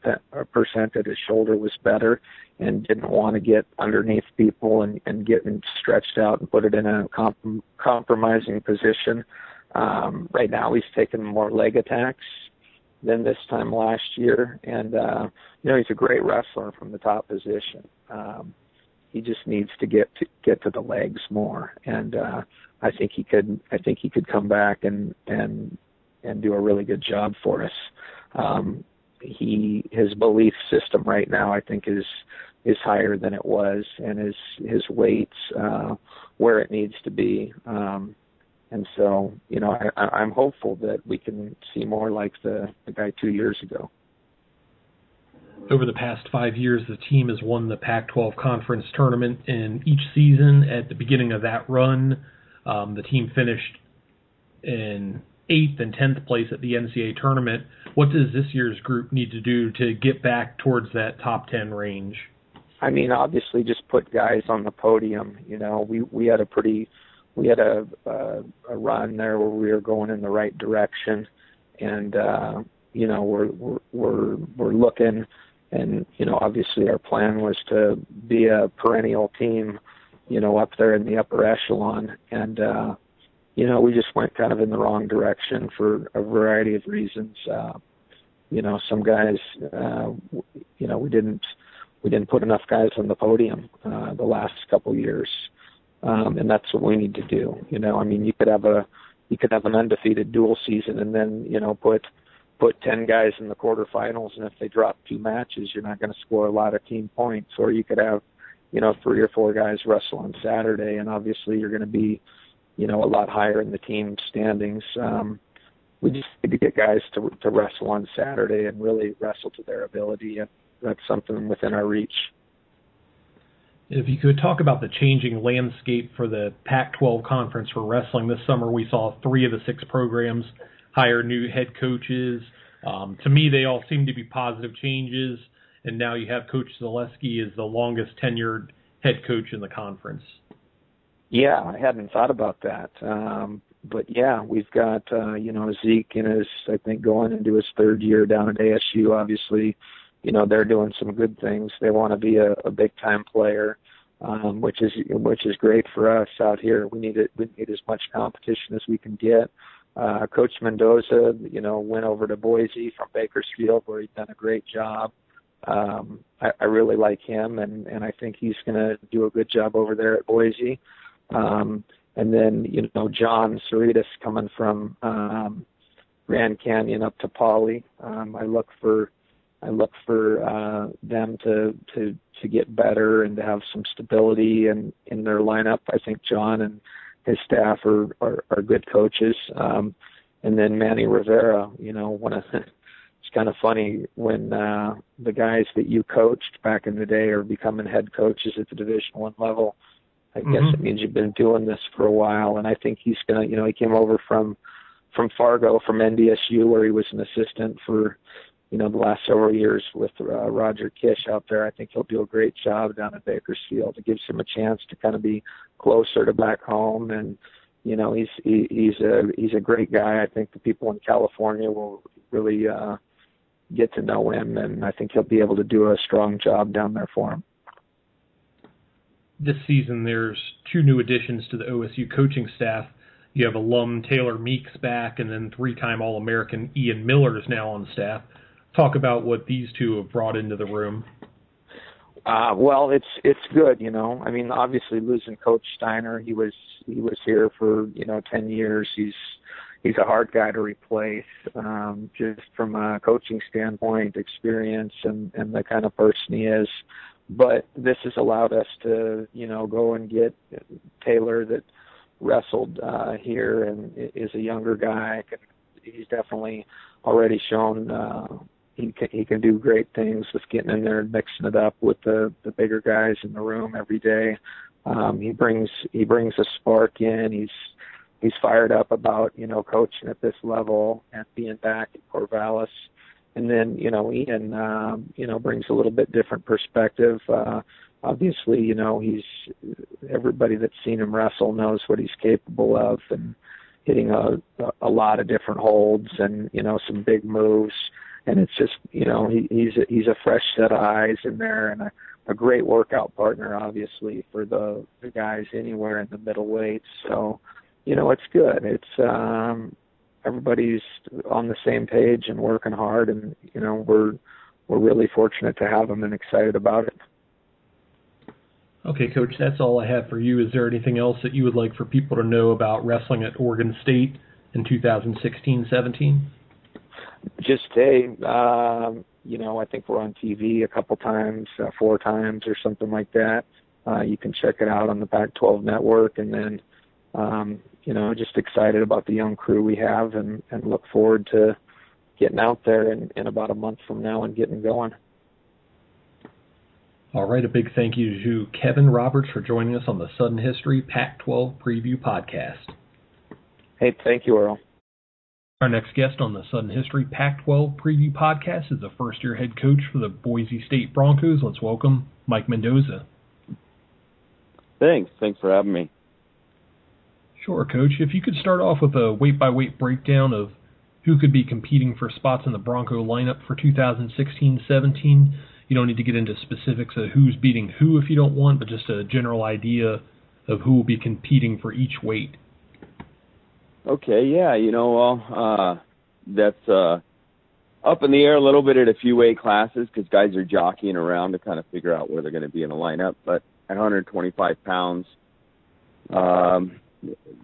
percent that his shoulder was better, and didn't want to get underneath people and and getting stretched out and put it in a comp- compromising position. Um, right now, he's taking more leg attacks than this time last year, and uh, you know he's a great wrestler from the top position. Um, he just needs to get to get to the legs more, and uh, I think he could. I think he could come back and and and do a really good job for us. Um, he his belief system right now, I think, is is higher than it was, and his his weight's uh, where it needs to be. Um, and so, you know, I, I'm hopeful that we can see more like the the guy two years ago. Over the past five years, the team has won the Pac-12 conference tournament, in each season, at the beginning of that run, um, the team finished in eighth and tenth place at the NCAA tournament. What does this year's group need to do to get back towards that top ten range? I mean, obviously, just put guys on the podium. You know, we we had a pretty we had a a, a run there where we were going in the right direction, and uh, you know we're we're we're we're looking, and you know obviously our plan was to be a perennial team, you know up there in the upper echelon, and uh, you know, we just went kind of in the wrong direction for a variety of reasons. Uh, you know, some guys, uh, you know, we didn't we didn't put enough guys on the podium uh, the last couple years, um, and that's what we need to do. You know, I mean, you could have a you could have an undefeated dual season, and then you know put put ten guys in the quarterfinals, and if they drop two matches, you're not going to score a lot of team points. Or you could have, you know, three or four guys wrestle on Saturday, and obviously you're going to be you know, a lot higher in the team standings. Um, we just need to get guys to to wrestle on Saturday and really wrestle to their ability, and that's something within our reach. If you could talk about the changing landscape for the Pac-12 conference for wrestling this summer, we saw three of the six programs hire new head coaches. Um, to me, they all seem to be positive changes, and now you have Coach Zaleski as the longest tenured head coach in the conference. Yeah, I hadn't thought about that. Um, but yeah, we've got uh, you know Zeke in his I think going into his third year down at ASU. Obviously, you know they're doing some good things. They want to be a, a big time player, um, which is which is great for us out here. We need it. We need as much competition as we can get. Uh, Coach Mendoza, you know, went over to Boise from Bakersfield where he's done a great job. Um, I, I really like him, and and I think he's going to do a good job over there at Boise. Um, and then, you know, Jon Sioredas coming from um, Grand Canyon up to Poly. Um, I look for I look for uh, them to to to get better and to have some stability in in their lineup. I think John and his staff are are, are good coaches. Um, and then Manny Rivera, you know, one of it's kind of funny when uh, the guys that you coached back in the day are becoming head coaches at the Division One level. I mm-hmm. guess it means you've been doing this for a while. And I think he's gonna, you know, he came over from from Fargo from NDSU where he was an assistant for, you know, the last several years with uh, Roger Kish out there. I think he'll do a great job down at Bakersfield. It gives him a chance to kind of be closer to back home and. You know he's he, he's a he's a great guy. I think the people in California will really uh, get to know him, and I think he'll be able to do a strong job down there for him this season there's two new additions to the OSU coaching staff. You have alum Taylor Meeks back, and then three-time All-American Ian Miller is now on staff. Talk about what these two have brought into the room. Uh, well, it's it's good, you know. I mean, obviously losing Coach Steiner, he was he was here for you know ten years. He's he's a hard guy to replace, um, just from a coaching standpoint, experience, and and the kind of person he is but this has allowed us to you know go and get Taylor that wrestled uh, here and is a younger guy. He's definitely already shown uh, he can, he can do great things with getting in there and mixing it up with the the bigger guys in the room every day. Um, he brings he brings a spark in. He's he's fired up about you know coaching at this level and being back at Corvallis and then you know Ian um, you know brings a little bit different perspective. Uh, obviously, you know he's everybody that's seen him wrestle knows what he's capable of, and hitting a a lot of different holds and you know some big moves. And it's just you know he, he's a, he's a fresh set of eyes in there and a, a great workout partner, obviously for the the guys anywhere in the middleweights. So you know it's good. It's um everybody's on the same page and working hard and you know we're we're really fortunate to have them and excited about it. Okay, coach, that's all I have for you. Is there anything else that you would like for people to know about wrestling at Oregon State in 2016-17? Just hey, um, you know, I think we're on TV a couple times, uh, four times or something like that. Uh, you can check it out on the Pac-12 network, and then um, you know, just excited about the young crew we have and, and look forward to getting out there in, in about a month from now and getting going. All right, a big thank you to Kevin Roberts for joining us on the Sudden History Pac 12 Preview Podcast. Hey, thank you, Earl. Our next guest on the Sudden History Pac 12 Preview Podcast is the first year head coach for the Boise State Broncos. Let's welcome Mike Mendoza. Thanks. Thanks for having me. Sure, Coach. If you could start off with a weight by weight breakdown of who could be competing for spots in the Bronco lineup for 2016 17. You don't need to get into specifics of who's beating who if you don't want, but just a general idea of who will be competing for each weight. Okay, yeah, you know, well, uh, that's uh, up in the air a little bit at a few weight classes because guys are jockeying around to kind of figure out where they're going to be in the lineup. But at 125 pounds, um,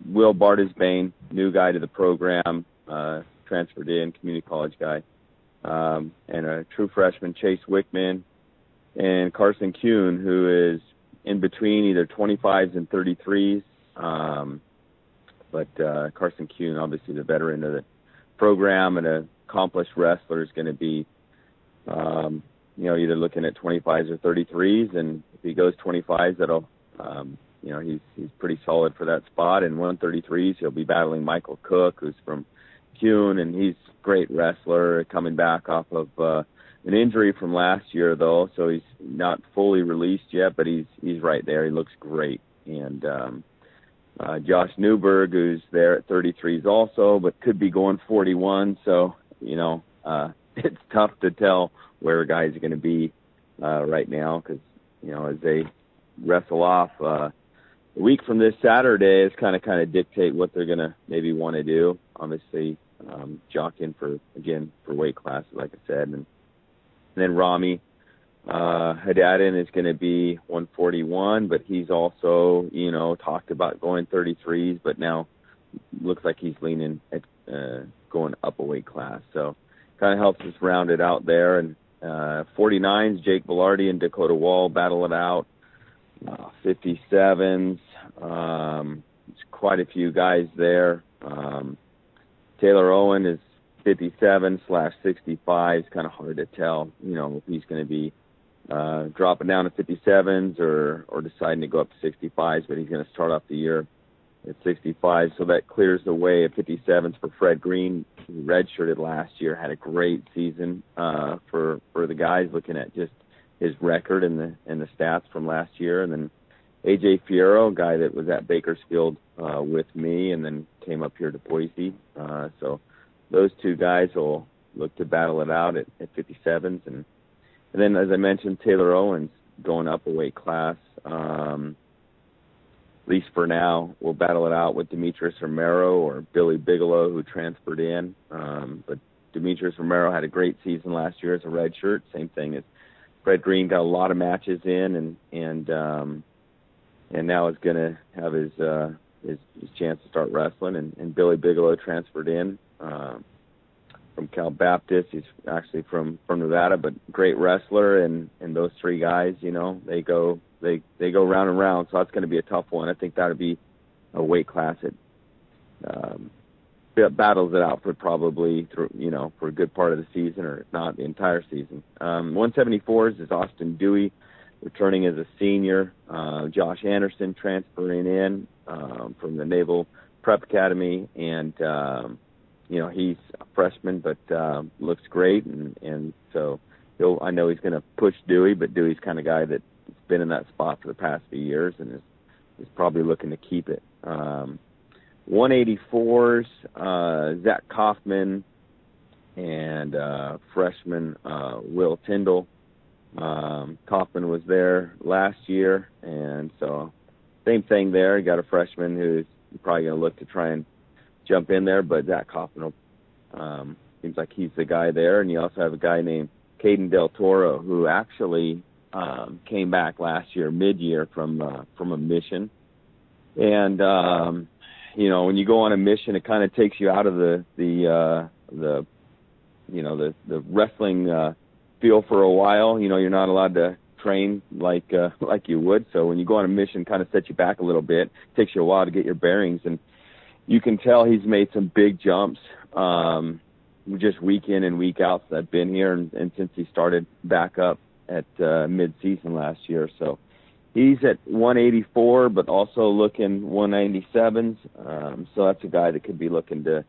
Will Bartisbane, new guy to the program, uh, transferred in, community college guy, um, and a true freshman, Chase Wickman, and Carson Kuhn, who is in between either 25s and 33s. Um, but uh, Carson Kuhn, obviously the veteran of the program and an accomplished wrestler, is going to be, um, you know, either looking at 25s or 33s. And if he goes 25s, that'll um, you know he's he's pretty solid for that spot. In 133s, he'll be battling Michael Cook, who's from Kuhn, and he's great wrestler, coming back off of uh, an injury from last year though, so he's not fully released yet, but he's he's right there. He looks great, and um, uh, Josh Newberg, who's there at 33s also, but could be going 41. So you know, uh, it's tough to tell where guys are going to be uh, right now because you know as they wrestle off. Uh, a week from this Saturday is kind of kind of dictate what they're gonna maybe want to do. Obviously, um, jockeying for again for weight classes, like I said, and, and then Rami uh, Hadadin is going to be 141, but he's also you know talked about going 33s, but now looks like he's leaning at uh, going up a weight class. So kind of helps us round it out there. And uh, 49s, Jake Velarde and Dakota Wall battle it out uh, 57s. Um, there's quite a few guys there. Um, Taylor Owen is 57 slash 65. It's kind of hard to tell, you know, if he's going to be uh, dropping down to 57s or or deciding to go up to 65s. But he's going to start off the year at 65, so that clears the way at 57s for Fred Green, who redshirted last year, had a great season uh, for for the guys. Looking at just his record and the and the stats from last year, and then AJ Fierro, a guy that was at Bakersfield uh, with me, and then came up here to Boise. Uh, so those two guys will look to battle it out at, at 57s, and and then as I mentioned, Taylor Owens going up a weight class. Um, at least for now, we'll battle it out with Demetrius Romero or Billy Bigelow, who transferred in. Um, but Demetrius Romero had a great season last year as a red shirt. Same thing as Fred Green got a lot of matches in, and and um, and now is going to have his, uh, his his chance to start wrestling. And, and Billy Bigelow transferred in uh, from Cal Baptist. He's actually from from Nevada, but great wrestler. And and those three guys, you know, they go they they go round and round. So that's going to be a tough one. I think that'll be a weight class that um, battles it out for probably through, you know for a good part of the season, or if not the entire season. Um, 174s is Austin Dewey, returning as a senior. Uh, Josh Anderson transferring in um, from the Naval Prep Academy, and um, you know he's a freshman, but uh, looks great, and and so he'll. I know he's going to push Dewey, but Dewey's kind of guy that's been in that spot for the past few years, and is is probably looking to keep it. Um, 184s, uh, Zach Kaufman and uh, freshman uh, Will Tyndall. Um, Kaufman was there last year, and so same thing there. You got a freshman who's probably going to look to try and jump in there, but Zach Kaufman um, seems like he's the guy there. And you also have a guy named Caden Del Toro who actually um, came back last year, mid-year from uh, from a mission, and um, you know when you go on a mission, it kind of takes you out of the the uh, the you know the the wrestling uh, feel for a while. You know you're not allowed to train like uh, like you would. So when you go on a mission, kind of sets you back a little bit. It takes you a while to get your bearings, and you can tell he's made some big jumps. Um, just week in and week out since I've been here, and, and since he started back up at uh, mid-season last year. So he's at 184, but also looking 197s. Um, so that's a guy that could be looking to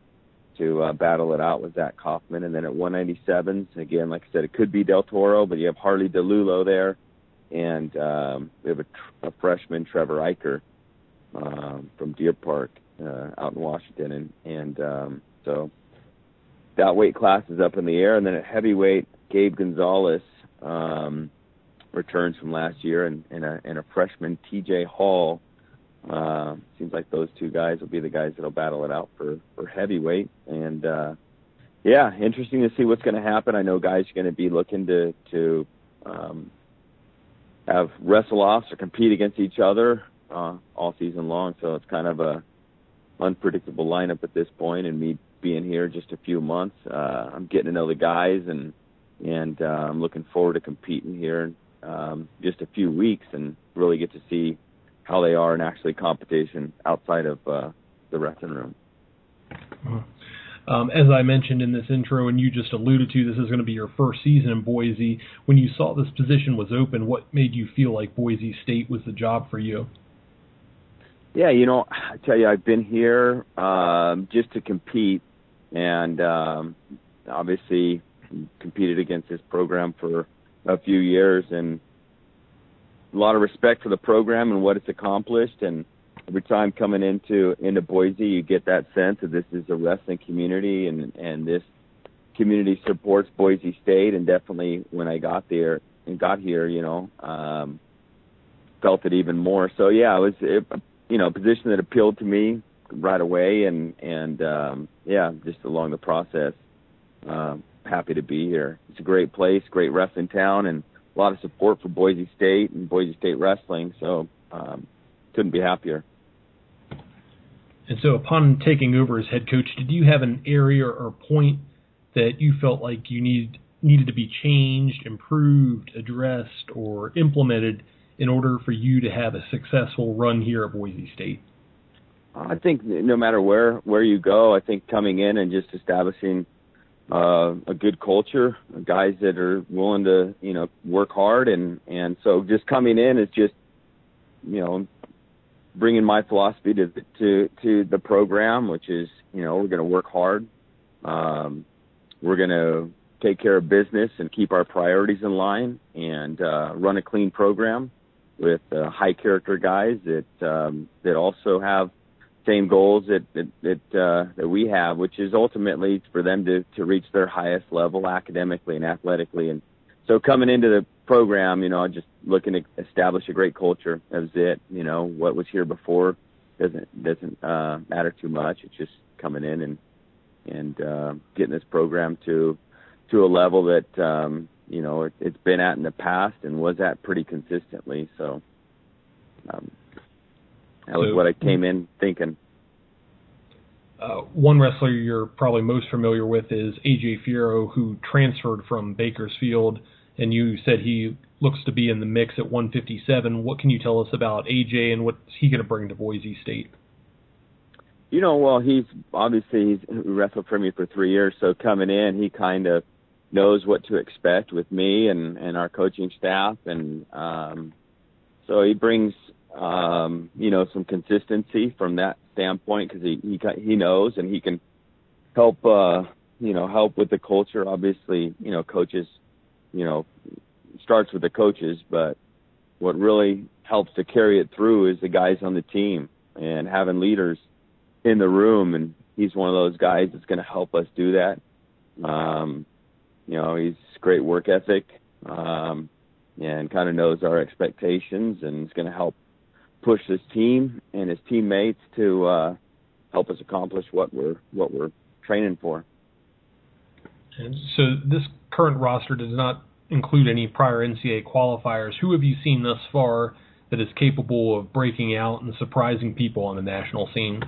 to uh, battle it out with Zach Kaufman. And then at 197s, again, like I said, it could be Del Toro, but you have Harley DeLulo there, and um, we have a, tr- a freshman, Trevor Eicher, um, from Deer Park uh, out in Washington, and and um, so that weight class is up in the air. And then at heavyweight, Gabe Gonzalez um, returns from last year, and, and, a, and a freshman, T.J. Hall. Uh, seems like those two guys will be the guys that'll battle it out for for heavyweight. And uh, yeah, interesting to see what's going to happen. I know guys are going to be looking to to um, have wrestle offs or compete against each other uh, all season long. So it's kind of a unpredictable lineup at this point, and me being here just a few months, uh, I'm getting to know the guys, and and uh, I'm looking forward to competing here um, just a few weeks, and really get to see how they are in actually competition outside of uh, the wrestling room. Um, as I mentioned in this intro, and you just alluded to, this is going to be your first season in Boise. When you saw this position was open, what made you feel like Boise State was the job for you? Yeah, you know, I tell you, I've been here um, just to compete, and um, obviously competed against this program for a few years, and a lot of respect for the program and what it's accomplished. And every time coming into into Boise, you get that sense that this is a wrestling community, and and this community supports Boise State. And definitely, when I got there and got here, you know, um, felt it even more. So yeah, it was. It, you know, a position that appealed to me right away, and and um, yeah, just along the process, um, happy to be here. It's a great place, great wrestling town, and a lot of support for Boise State and Boise State wrestling. So um, couldn't be happier. And so, upon taking over as head coach, did you have an area or point that you felt like you needed needed to be changed, improved, addressed, or implemented in order for you to have a successful run here at Boise State? I think no matter where where you go, I think coming in and just establishing uh, a good culture, guys that are willing to you know work hard, and and so just coming in is just you know bringing my philosophy to to to the program, which is you know we're going to work hard, um, we're going to take care of business and keep our priorities in line, and uh, run a clean program with uh, high character guys that um, that also have same goals that that that, uh, that we have, which is ultimately for them to to reach their highest level academically and athletically. And so coming into the program, you know, just looking to establish a great culture. That it. You know, what was here before doesn't doesn't uh, matter too much. It's just coming in and and uh, getting this program to to a level that um, you know it, it's been at in the past and was at pretty consistently. So um, that was So- what I came in thinking. Uh, one wrestler you're probably most familiar with is AJ Fiero, who transferred from Bakersfield, and you said he looks to be in the mix at 157. What can you tell us about AJ and what's he going to bring to Boise State? You know, well, he's obviously he's wrestled for me for three years, so coming in, he kind of knows what to expect with me and and our coaching staff, and um, so he brings um, you know some consistency from that standpoint because he he he knows and he can help uh, you know help with the culture. Obviously, you know, coaches, you know, starts with the coaches, but what really helps to carry it through is the guys on the team and having leaders in the room, and he's one of those guys that's going to help us do that. Um, you know, he's great work ethic, um, and kind of knows our expectations, and is going to help push his team and his teammates to uh, help us accomplish what we're what we're training for. And so this current roster does not include any prior NCAA qualifiers. Who have you seen thus far that is capable of breaking out and surprising people on the national scene?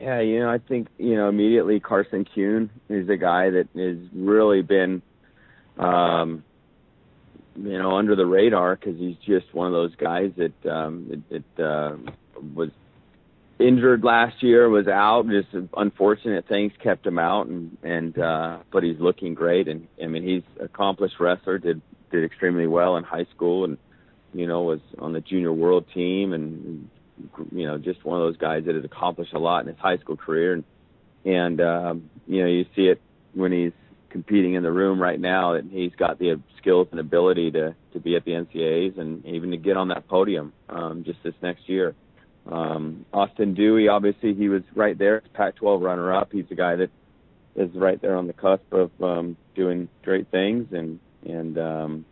Yeah, you know, I think you know immediately Carson Kuhn is a guy that has really been, um, you know, under the radar because he's just one of those guys that um, it, it uh, was injured last year, was out. Just unfortunate things kept him out, and and uh, but he's looking great. And I mean, he's accomplished wrestler. Did did extremely well in high school, and you know was on the junior world team, and you know just one of those guys that has accomplished a lot in his high school career. And and um, you know you see it when he's competing in the room right now that he's got the skills and ability to to be at the NCAAs and even to get on that podium um, just this next year. Um, Austin Dewey, obviously, he was right there, Pac-12 runner-up. He's a guy that is right there on the cusp of um, doing great things, and and um,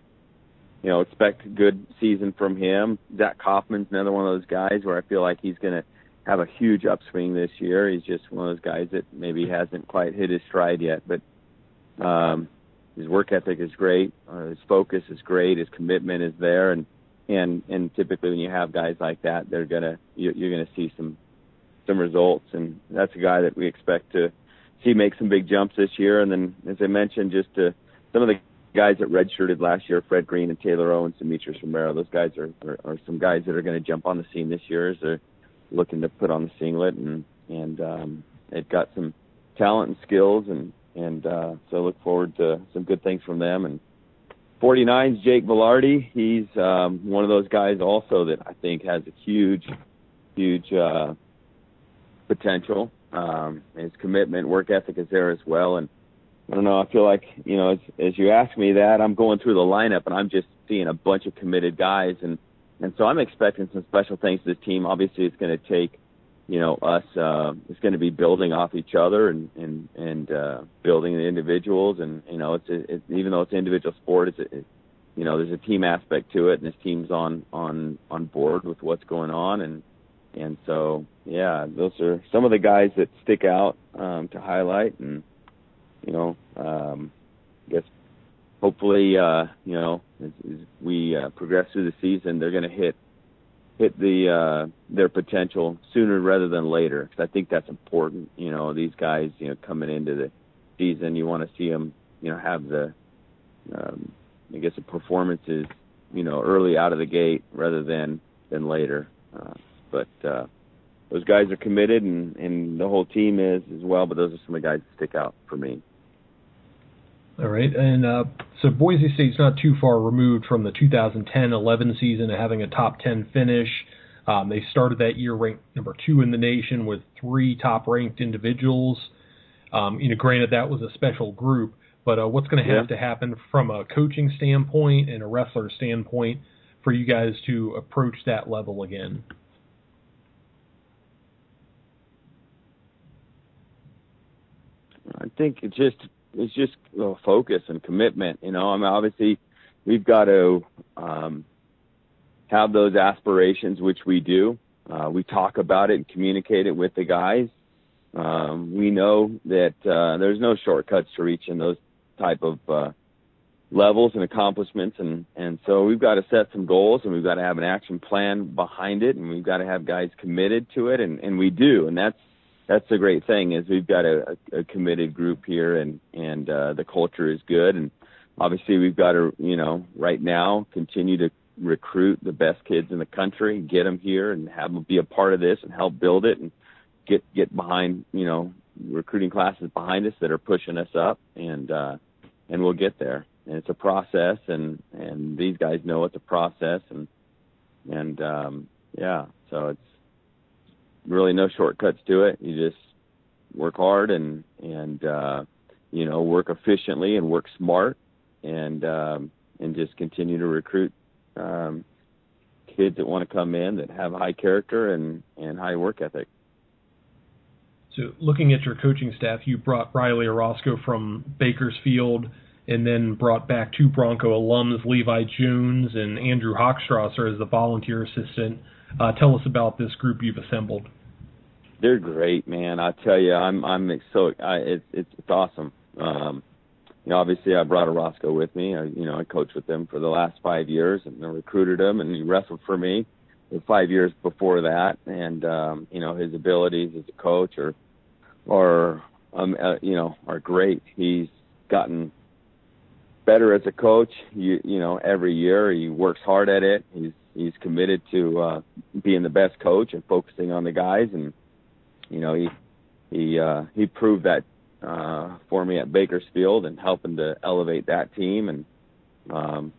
you know expect a good season from him. Zach Kaufman's another one of those guys where I feel like he's going to have a huge upswing this year. He's just one of those guys that maybe hasn't quite hit his stride yet, but um, his work ethic is great. Uh, his focus is great. His commitment is there, and and and typically when you have guys like that, they're gonna you're, you're gonna see some some results, and that's a guy that we expect to see make some big jumps this year. And then, as I mentioned, just to some of the guys that redshirted last year, Fred Green and Taylor Owens, Demetrius Romero, those guys are, are, are some guys that are going to jump on the scene this year as they're looking to put on the singlet, and and um, they've got some talent and skills, and and uh, so look forward to some good things from them and 49's Jake Velarde. He's um, one of those guys also that I think has a huge, huge uh, potential. Um, his commitment, work ethic is there as well. And I don't know. I feel like you know, as, as you ask me that, I'm going through the lineup and I'm just seeing a bunch of committed guys, and and so I'm expecting some special things to this team. Obviously, it's going to take you know us uh it's going to be building off each other and and and uh building the individuals. And you know it's, it's even though it's individual sport it's it, you know there's a team aspect to it and this team's on on on board with what's going on. And and so yeah those are some of the guys that stick out um to highlight. And you know um I guess hopefully uh you know as, as we uh, progress through the season they're going to hit hit the uh their potential sooner rather than later because I think that's important. You know, these guys, you know, coming into the season, you want to see them, you know, have the, um, I guess, the performances, you know, early out of the gate rather than than later. Uh, but uh, those guys are committed, and and the whole team is as well. But those are some of the guys that stick out for me. All right, and uh, so Boise State's not too far removed from the 2010-11 season of having a top 10 finish. Um, they started that year ranked number two in the nation with three top-ranked individuals. Um, you know, granted that was a special group, but uh, what's going to have yeah. to happen from a coaching standpoint and a wrestler standpoint for you guys to approach that level again? I think it's just it's just uh, focus and commitment. You know, I mean, obviously we've got to um, have those aspirations, which we do. Uh, we talk about it and communicate it with the guys. Um, we know that uh, there's no shortcuts to reaching those type of uh, levels and accomplishments, and and so we've got to set some goals and we've got to have an action plan behind it, and we've got to have guys committed to it, and and we do, and that's that's the great thing is we've got a, a committed group here and and uh, the culture is good. And obviously we've got to you know right now continue to recruit the best kids in the country and get them here and have them be a part of this and help build it and get get behind you know recruiting classes behind us that are pushing us up and uh and we'll get there. And it's a process and and these guys know it's a process and and um yeah so it's really no shortcuts to it. You just work hard and and uh, you know work efficiently and work smart and um, and just continue to recruit um, kids that want to come in that have high character and and high work ethic. So, looking at your coaching staff, you brought Riley Orozco from Bakersfield, and then brought back two Bronco alums, Levi Jones and Andrew Hochstrasser, as the volunteer assistant. Uh, tell us about this group you've assembled. They're great, man. I tell you, I'm I'm so I, it's it's it's awesome. Um, you know, obviously I brought Orozco with me. I, you know, I coached with him for the last five years and I recruited him, and he wrestled for me five years before that. And um, you know, his abilities as a coach are are um, uh, you know are great. He's gotten better as a coach. You you know every year he works hard at it. He's he's committed to uh, being the best coach and focusing on the guys. And you know he he uh, he proved that uh, for me at Bakersfield and helping to elevate that team. And um,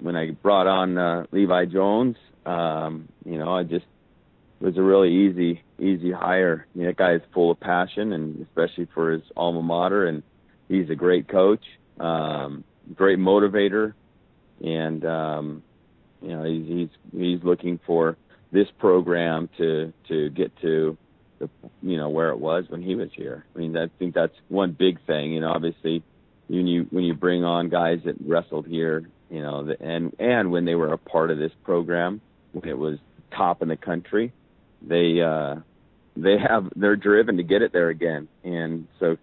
when I brought on uh, Levi Jones, um, you know I just it was a really easy easy hire. You know, that guy is full of passion and especially for his alma mater and he's a great coach um, great motivator, and um, you know he's, he's he's looking for this program to to get to the you know where it was when he was here. I mean, I think that's one big thing. You know, obviously when you when you bring on guys that wrestled here, you know, the, and and when they were a part of this program when it was top in the country, they uh they have they're driven to get it there again. And so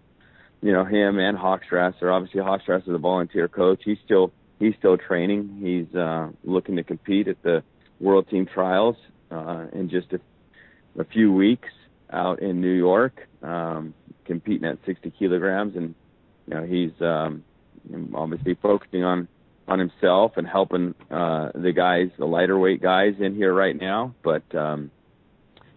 you know him and Hochstrasser. Obviously, Hochstrasser is a volunteer coach. He's still he's still training. He's uh, looking to compete at the World Team Trials uh, in just a, a few weeks out in New York, um, competing at 60 kilograms, and you know he's um, obviously focusing on on himself and helping uh, the guys, the lighter weight guys in here right now. But um,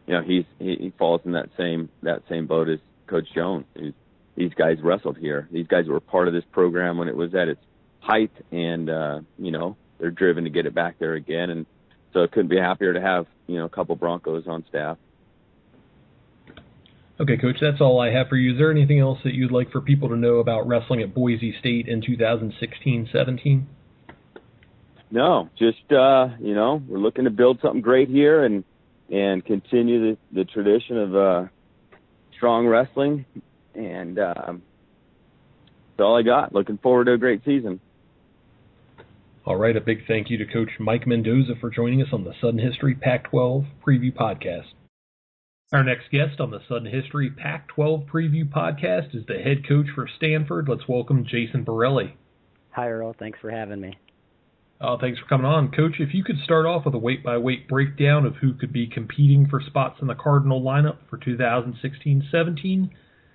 you know he's he, he falls in that same that same boat as Coach Jones. He's these guys wrestled here. These guys were part of this program when it was at its height, and uh, you know they're driven to get it back there again. And so I couldn't be happier to have you know a couple Broncos on staff. Okay, Coach, that's all I have for you. Is there anything else that you'd like for people to know about wrestling at Boise State in 2016-17? No, just uh, you know we're looking to build something great here and and continue the, the tradition of uh, strong wrestling and um, that's all I got. Looking forward to a great season. All right, a big thank you to Coach Mike Mendoza for joining us on the Sudden History Pac 12 Preview Podcast. Our next guest on the Sudden History Pac 12 Preview Podcast is the head coach for Stanford. Let's welcome Jason Borrelli. Hi, Earl. Thanks for having me. Uh, thanks for coming on. Coach, if you could start off with a weight by weight breakdown of who could be competing for spots in the Cardinal lineup for 2016 17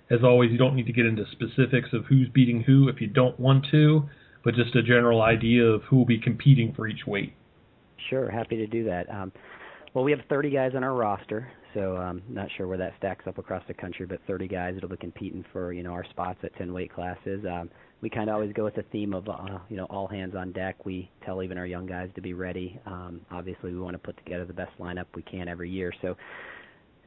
as always, you don't need to get into specifics of who's beating who if you don't want to, but just a general idea of who will be competing for each weight. Sure, happy to do that. Um, well, we have 30 guys on our roster, so um, not sure where that stacks up across the country, but 30 guys that'll be competing for you know our spots at 10 weight classes. Um, we kind of always go with the theme of uh, you know all hands on deck. We tell even our young guys to be ready. Um, obviously, we want to put together the best lineup we can every year. So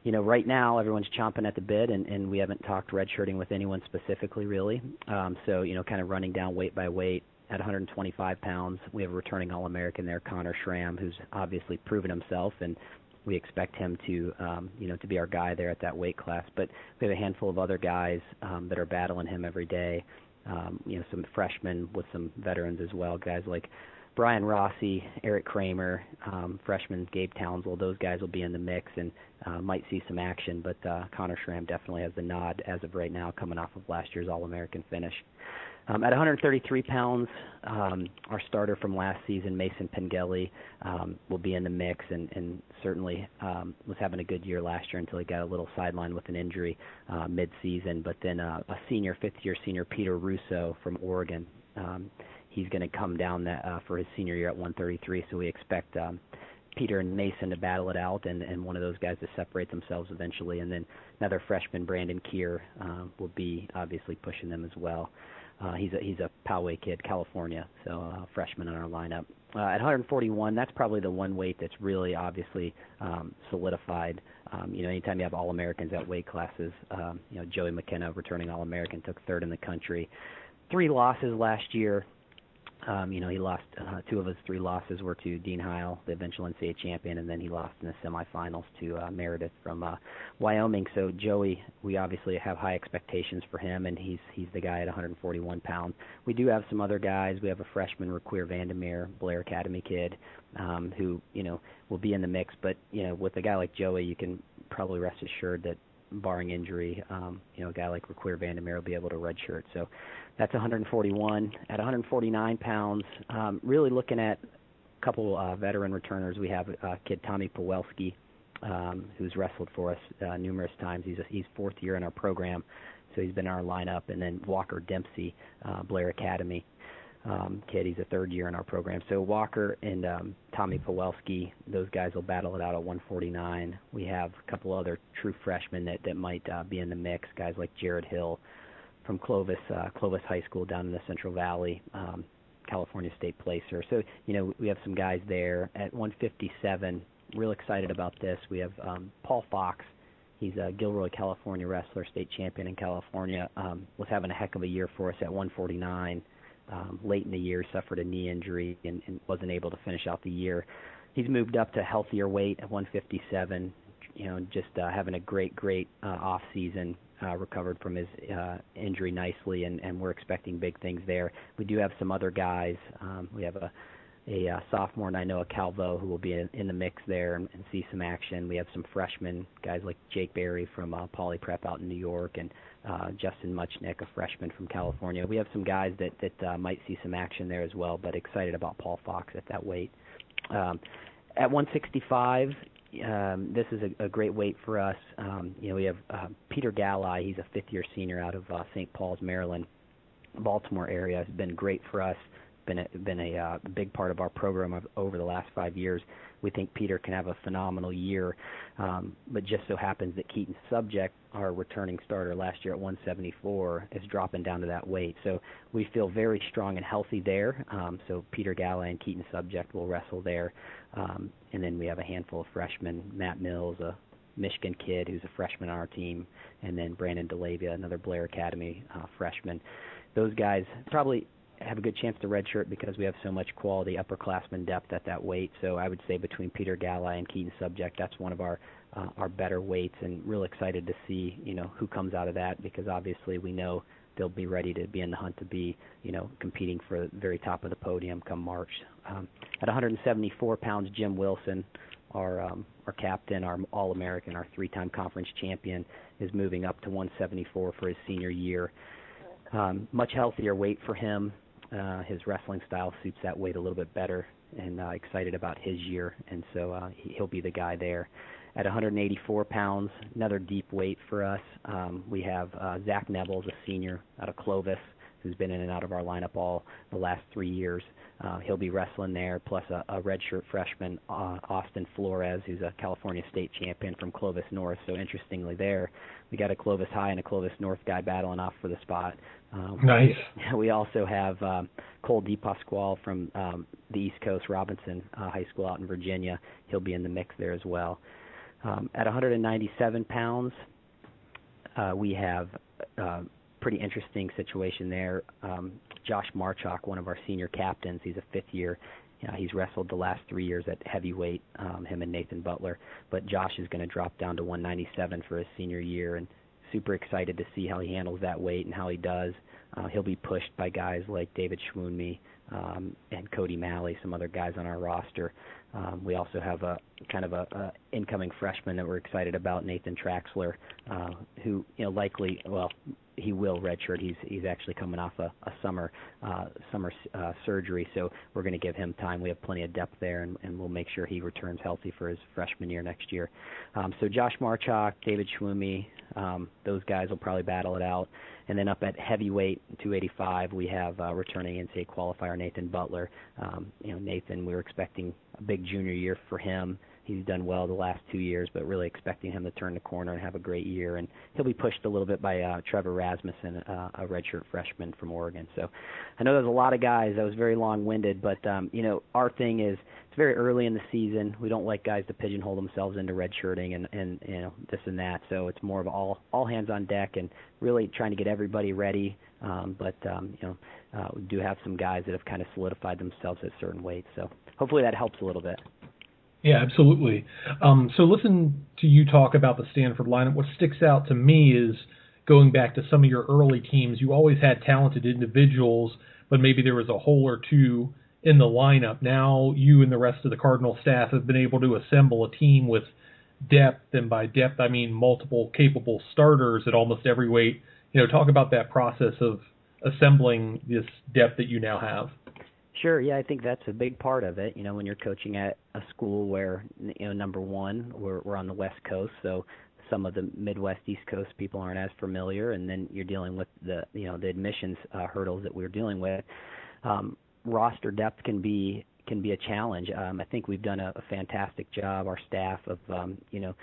you know, right now everyone's chomping at the bit, and, and we haven't talked redshirting with anyone specifically, really. Um, so, you know, kind of running down weight by weight at 125 pounds, we have a returning All-American there, Connor Schramm, who's obviously proven himself, and we expect him to, um, you know, to be our guy there at that weight class. But we have a handful of other guys um, that are battling him every day. Um, you know, some freshmen with some veterans as well, guys like Brian Rossi, Eric Kramer, um, freshman Gabe Townsell, those guys will be in the mix and uh, might see some action. But uh, Connor Schramm definitely has the nod as of right now, coming off of last year's All-American finish. Um, at 133 pounds, um, our starter from last season, Mason Pengelly, um, will be in the mix and, and certainly um, was having a good year last year until he got a little sidelined with an injury uh, mid-season. But then uh, a senior, fifth-year senior, Peter Russo from Oregon, um, he's going to come down that, uh, for his senior year at 133. So we expect um, Peter and Mason to battle it out, and, and one of those guys to separate themselves eventually. And then another freshman, Brandon Keir, uh, will be obviously pushing them as well. Uh, he's a he's a Poway kid, California, so uh, freshman in our lineup. Uh, at 141, that's probably the one weight that's really obviously um, solidified. Um, you know, anytime you have All Americans at weight classes, um, you know Joey McKenna, returning All American, took third in the country. Three losses last year, Um, you know, he lost uh, two of his three losses were to Dean Heil, the eventual NCAA champion, and then he lost in the semifinals to uh, Meredith from uh, Wyoming. So Joey, we obviously have high expectations for him, and he's he's the guy at 141 pounds. We do have some other guys. We have a freshman, Requir van der Merwe, Blair Academy kid, um, who you know will be in the mix. But you know, with a guy like Joey, you can probably rest assured that barring injury, um, you know, a guy like Requir van der Merwe will be able to redshirt. So that's 141. At 149 pounds, um, really looking at a couple uh, veteran returners. We have uh, kid Tommy Pawelski, um, who's wrestled for us uh, numerous times. He's a, he's fourth year in our program, so he's been in our lineup. And then Walker Dempsey, uh, Blair Academy um, kid. He's a third year in our program. So Walker and um, Tommy Pawelski, those guys will battle it out at 149. We have a couple other true freshmen that that might uh, be in the mix. Guys like Jared Hill from Clovis uh, Clovis High School down in the Central Valley. Um, California State placer. So, you know, we have some guys there at 157. Real excited about this. We have um, Paul Fox. He's a Gilroy, California wrestler, state champion in California. Um, was having a heck of a year for us at 149 um, late in the year, suffered a knee injury and, and wasn't able to finish out the year. He's moved up to healthier weight at 157. You know, just uh, having a great, great uh, off season. Uh, recovered from his uh, injury nicely, and, and we're expecting big things there. We do have some other guys. Um, we have a a uh, sophomore, and I know a Calvo who will be in, in the mix there and, and see some action. We have some freshmen, guys like Jake Berry from uh, Poly Prep out in New York, and uh, Justin Muchnick, a freshman from California. We have some guys that that uh, might see some action there as well, but excited about Paul Fox at that weight. Um, at 165, um, this is a, a great weight for us. Um, you know, we have uh, Peter Galli. He's a fifth-year senior out of uh, St. Paul's, Maryland, Baltimore area. Has been great for us been a, been a uh, big part of our program over the last five years. We think Peter can have a phenomenal year, um, but just so happens that Keaton Subjeck, our returning starter last year at 174, is dropping down to that weight. So we feel very strong and healthy there. Um, so Peter Galli and Keaton Subjeck will wrestle there, um, and then we have a handful of freshmen: Matt Mills, a Michigan kid who's a freshman on our team, and then Brandon DeLavia, another Blair Academy uh, freshman. Those guys probably have a good chance to redshirt because we have so much quality upperclassmen depth at that weight. So I would say between Peter Galli and Keaton Subjeck, that's one of our uh, our better weights, and real excited to see you know who comes out of that because obviously we know they'll be ready to be in the hunt to be you know competing for the very top of the podium come March. Um, at 174 pounds, Jim Wilson, our um, our captain, our All American, our three-time conference champion, is moving up to 174 for his senior year. Um, much healthier weight for him. Uh, his wrestling style suits that weight a little bit better, and uh, excited about his year, and so uh, he, he'll be the guy there. At 184 pounds, another deep weight for us. Um, we have uh, Zach Neville's a senior out of Clovis, who's been in and out of our lineup all the last three years. Uh, he'll be wrestling there, plus a, a redshirt freshman, uh, Austin Flores, who's a California state champion from Clovis North. So interestingly, there we got a Clovis High and a Clovis North guy battling off for the spot. Um, nice. We also have um, Cole DePasquale from um, the East Coast, Robinson uh, High School out in Virginia. He'll be in the mix there as well. Um, at 197 pounds, uh, we have uh, pretty interesting situation there. Um, Josh Marchok, one of our senior captains, he's a fifth year. Know, he's wrestled the last three years at heavyweight, um, him and Nathan Butler. But Josh is going to drop down to 197 for his senior year, and super excited to see how he handles that weight and how he does. Uh, he'll be pushed by guys like David Schwoonme um, and Cody Malley, some other guys on our roster. Um, we also have a kind of a, a incoming freshman that we're excited about, Nathan Traxler, uh, who you know likely well he will redshirt. He's he's actually coming off a, a summer uh, summer uh, surgery, so we're going to give him time. We have plenty of depth there, and, and we'll make sure he returns healthy for his freshman year next year. Um, so Josh Marchok, David Schwumi, um, those guys will probably battle it out. And then up at heavyweight, 285, we have uh, returning NCAA qualifier Nathan Butler. Um, you know, Nathan, we were expecting a big junior year for him he's done well the last two years, but really expecting him to turn the corner and have a great year. And he'll be pushed a little bit by uh, Trevor Rasmussen, uh, a redshirt freshman from Oregon. So I know there's a lot of guys. That was very long-winded, but um, you know our thing is it's very early in the season. We don't like guys to pigeonhole themselves into redshirting and and you know this and that. So it's more of all all hands on deck and really trying to get everybody ready Um, but um, you know, uh, we do have some guys that have kind of solidified themselves at certain weights. So hopefully that helps a little bit. Yeah, absolutely. Um, so listen to you talk about the Stanford lineup. What sticks out to me is going back to some of your early teams. You always had talented individuals, but maybe there was a hole or two in the lineup. Now you and the rest of the Cardinal staff have been able to assemble a team with depth, and by depth I mean multiple capable starters at almost every weight. You know, talk about that process of assembling this depth that you now have. Sure, yeah, I think that's a big part of it. You know, when you're coaching at a school where you know, number one, we're we're on the West Coast, so some of the Midwest, East Coast people aren't as familiar, and then you're dealing with the you know the admissions uh, hurdles that we're dealing with. Um, roster depth can be can be a challenge. Um, I think we've done a, a fantastic job, our staff, of um, you know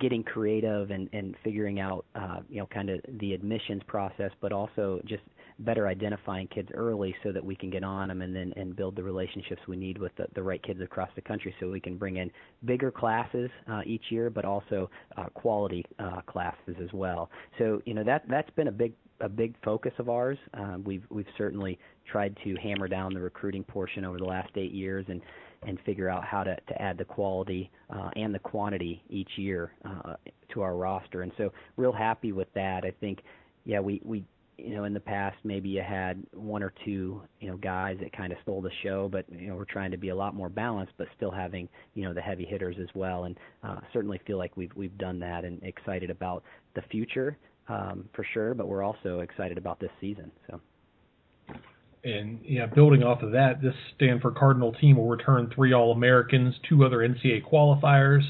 getting creative and, and figuring out uh, you know kind of the admissions process, but also just better identifying kids early so that we can get on them and then and build the relationships we need with the, the right kids across the country so we can bring in bigger classes uh, each year, but also uh, quality uh, classes as well. So you know that that's been a big a big focus of ours. Um, we've we've certainly tried to hammer down the recruiting portion over the last eight years and and figure out how to, to add the quality uh, and the quantity each year uh, to our roster. And so, real happy with that. I think, yeah, we we you know in the past maybe you had one or two you know guys that kind of stole the show, but you know we're trying to be a lot more balanced, but still having you know the heavy hitters as well. And uh, certainly feel like we've we've done that and excited about the future um, for sure. But we're also excited about this season. So. And yeah, building off of that, this Stanford Cardinal team will return three All Americans, two other NCAA qualifiers.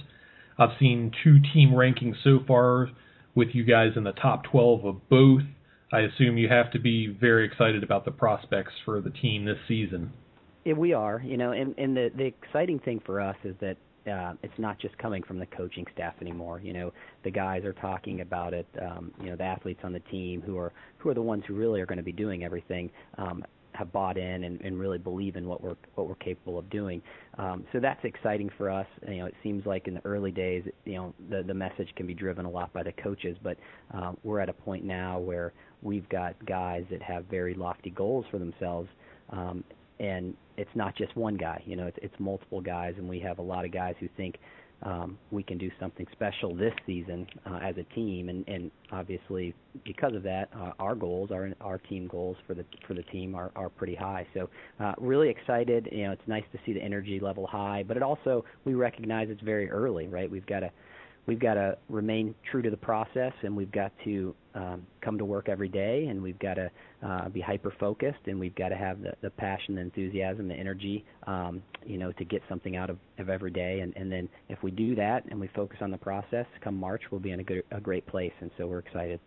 I've seen two team rankings so far with you guys in the top 12 of both. I assume you have to be very excited about the prospects for the team this season. Yeah, we are. You know, and, and the the exciting thing for us is that uh, it's not just coming from the coaching staff anymore. You know, the guys are talking about it. Um, you know, the athletes on the team who are who are the ones who really are going to be doing everything. Um, have bought in and, and really believe in what we're what we're capable of doing. Um, so that's exciting for us. You know, it seems like in the early days, you know, the the message can be driven a lot by the coaches, but uh, we're at a point now where we've got guys that have very lofty goals for themselves. Um, and it's not just one guy, you know, it's, it's multiple guys, and we have a lot of guys who think um, we can do something special this season uh, as a team, and, and obviously because of that, uh, our goals, our our team goals for the for the team are are pretty high. So uh, really excited. You know, it's nice to see the energy level high, but it also we recognize it's very early, right? We've got to we've got to remain true to the process and we've got to um, come to work every day and we've got to uh, be hyper focused and we've got to have the, the passion, the enthusiasm, the energy, um, you know, to get something out of, of every day. And, and then if we do that and we focus on the process, come March, we'll be in a, good, a great place. And so we're excited.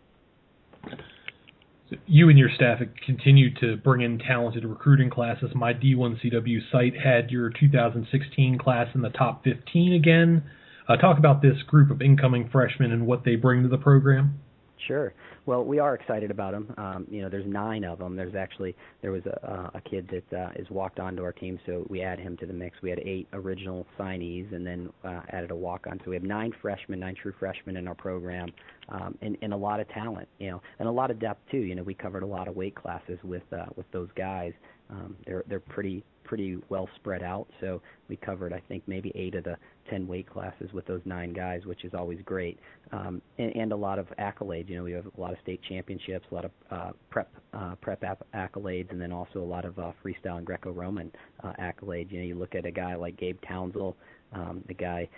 You and your staff have continued to bring in talented recruiting classes. My D1CW site had your 2016 class in the top 15 again. Uh, talk about this group of incoming freshmen and what they bring to the program. Sure. Well, we are excited about them. Um, you know, there's nine of them. There's actually there was a, a kid that uh, is walked onto our team, so we add him to the mix. We had eight original signees, and then uh, added a walk on. So we have nine freshmen, nine true freshmen in our program, um, and, and a lot of talent. You know, and a lot of depth too. You know, we covered a lot of weight classes with uh, with those guys. Um, they're they're pretty pretty well spread out. So we covered, I think, maybe eight of the ten weight classes with those nine guys, which is always great. Um, and, and a lot of accolades. You know, we have a lot of state championships, a lot of uh, prep uh, prep accolades, and then also a lot of uh, freestyle and Greco-Roman uh, accolades. You know, you look at a guy like Gabe Townsell. Um, the guy,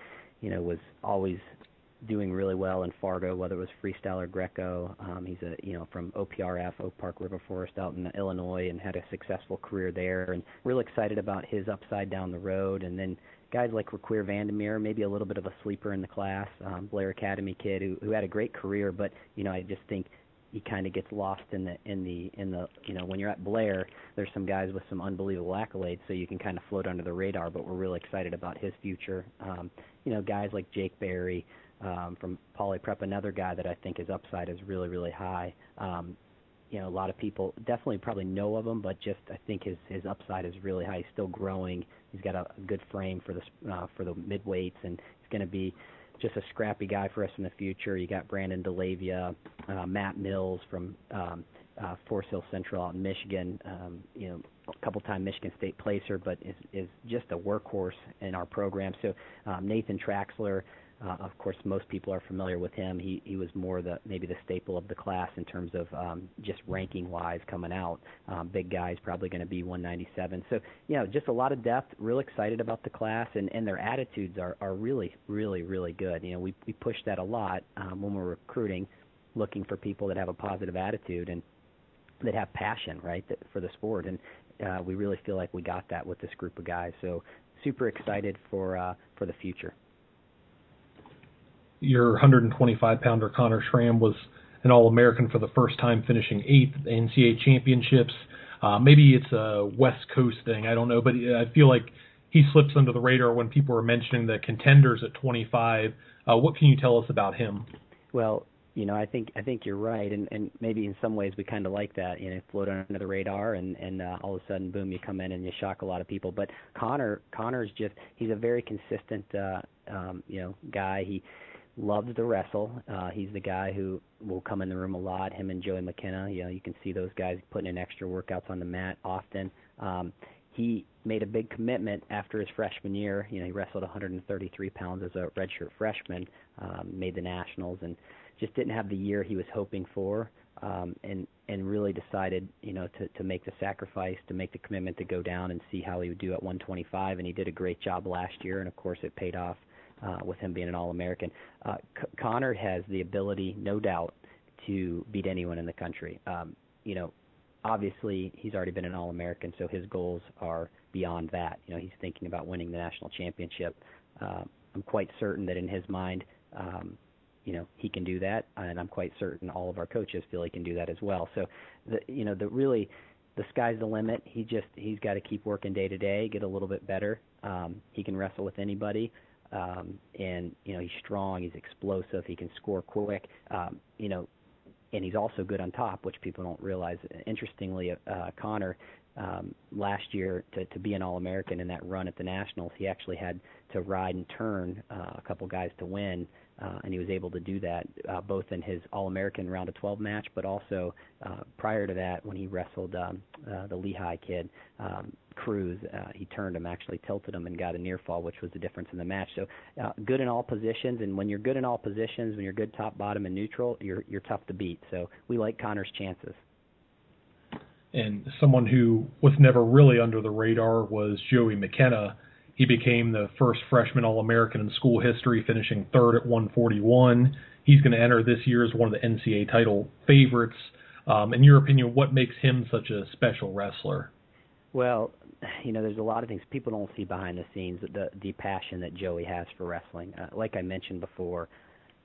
you know, was always doing really well in Fargo, whether it was freestyle or Greco. Um, he's a you know from OPRF, Oak Park River Forest, out in Illinois, and had a successful career there. And real excited about his upside down the road. And then guys like Requir van der Merwe, maybe a little bit of a sleeper in the class. Um, Blair Academy kid who who had a great career, but you know I just think he kind of gets lost in the in the in the you know when you're at Blair, there's some guys with some unbelievable accolades, so you can kind of float under the radar. But we're really excited about his future. Um, you know, guys like Jake Berry, um, from Poly Prep, another guy that I think his upside is really, really high. Um, you know, a lot of people definitely probably know of him, but just I think his his upside is really high. He's still growing. He's got a, a good frame for the uh, for the mid weights, and he's going to be just a scrappy guy for us in the future. You got Brandon DeLavia, uh, Matt Mills from um, uh, Forest Hill Central out in Michigan. Um, you know, a couple time Michigan State placer, but is is just a workhorse in our program. So um, Nathan Traxler. Uh, of course, most people are familiar with him. He he was more the maybe the staple of the class in terms of um, just ranking wise coming out. Um, big guy's probably going to be 197. So you know, just a lot of depth. Real excited about the class, and and their attitudes are are really really really good. You know, we we push that a lot um, when we're recruiting, looking for people that have a positive attitude and that have passion right that, for the sport and uh, we really feel like we got that with this group of guys so super excited for uh, for the future your 125 pounder Connor Schramm was an All American for the first time, finishing eighth at the NCAA championships. Uh, maybe it's a West Coast thing, I don't know, but I feel like he slips under the radar when people are mentioning the contenders at 25. Uh, what can you tell us about him? Well, you know, I think I think you're right, and and maybe in some ways we kind of like that. You know, float under the radar, and and uh, all of a sudden, boom, you come in and you shock a lot of people. But Connor, Connor's just he's a very consistent, uh, um, you know, guy. He loves to wrestle. Uh, he's the guy who will come in the room a lot. Him and Joey McKenna. You know, you can see those guys putting in extra workouts on the mat often. Um, he made a big commitment after his freshman year. You know, he wrestled 133 pounds as a redshirt freshman, um, made the nationals, and just didn't have the year he was hoping for. Um, and and really decided, you know, to to make the sacrifice, to make the commitment to go down and see how he would do at 125. And he did a great job last year, and of course it paid off uh, with him being an All-American. Uh, C- Connor has the ability, no doubt, to beat anyone in the country. Um, you know, obviously he's already been an All-American, so his goals are beyond that. You know, he's thinking about winning the national championship. Uh, I'm quite certain that in his mind, um, you know, he can do that, and I'm quite certain all of our coaches feel he can do that as well. So, the you know, the really the sky's the limit. He just he's got to keep working day to day, get a little bit better. Um, he can wrestle with anybody um, and you know he's strong, he's explosive, he can score quick. Um, you know, and he's also good on top, which people don't realize. Interestingly, uh, Connor um, last year to, to be an All-American in that run at the Nationals, he actually had to ride and turn uh, a couple guys to win, uh, and he was able to do that uh, both in his All-American round of 12 match, but also uh, prior to that when he wrestled um, uh, the Lehigh kid. Um, Cruz, uh, he turned him, actually tilted him, and got a near fall, which was the difference in the match. So, uh, good in all positions, and when you're good in all positions, when you're good top, bottom, and neutral, you're you're tough to beat. So, we like Connor's chances. And someone who was never really under the radar was Joey McKenna. He became the first freshman All American in school history, finishing third at 141. He's going to enter this year as one of the NCAA title favorites. Um, in your opinion, what makes him such a special wrestler? Well, you know, there's a lot of things people don't see behind the scenes. The the passion that Joey has for wrestling. Uh, like I mentioned before,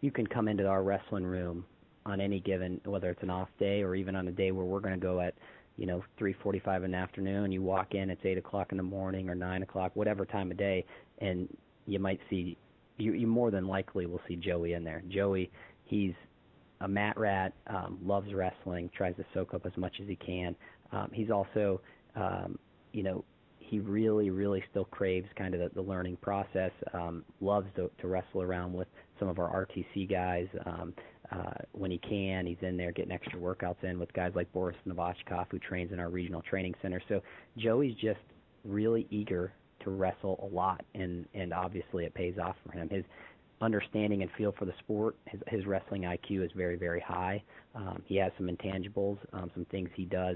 you can come into our wrestling room on any given, whether it's an off day or even on a day where we're going to go at, you know, 3:45 in the afternoon. You walk in, it's eight o'clock in the morning or nine o'clock, whatever time of day, and you might see, you you more than likely will see Joey in there. Joey, he's a mat rat, um, loves wrestling, tries to soak up as much as he can. Um, he's also um, you know, he really, really still craves kind of the, the learning process. Um, loves to, to wrestle around with some of our RTC guys. Um, uh, when he can, he's in there getting extra workouts in with guys like Boris Novachkov, who trains in our regional training center. So Joey's just really eager to wrestle a lot, and and obviously it pays off for him. His understanding and feel for the sport, his, his wrestling IQ is very, very high. Um, he has some intangibles, um, some things he does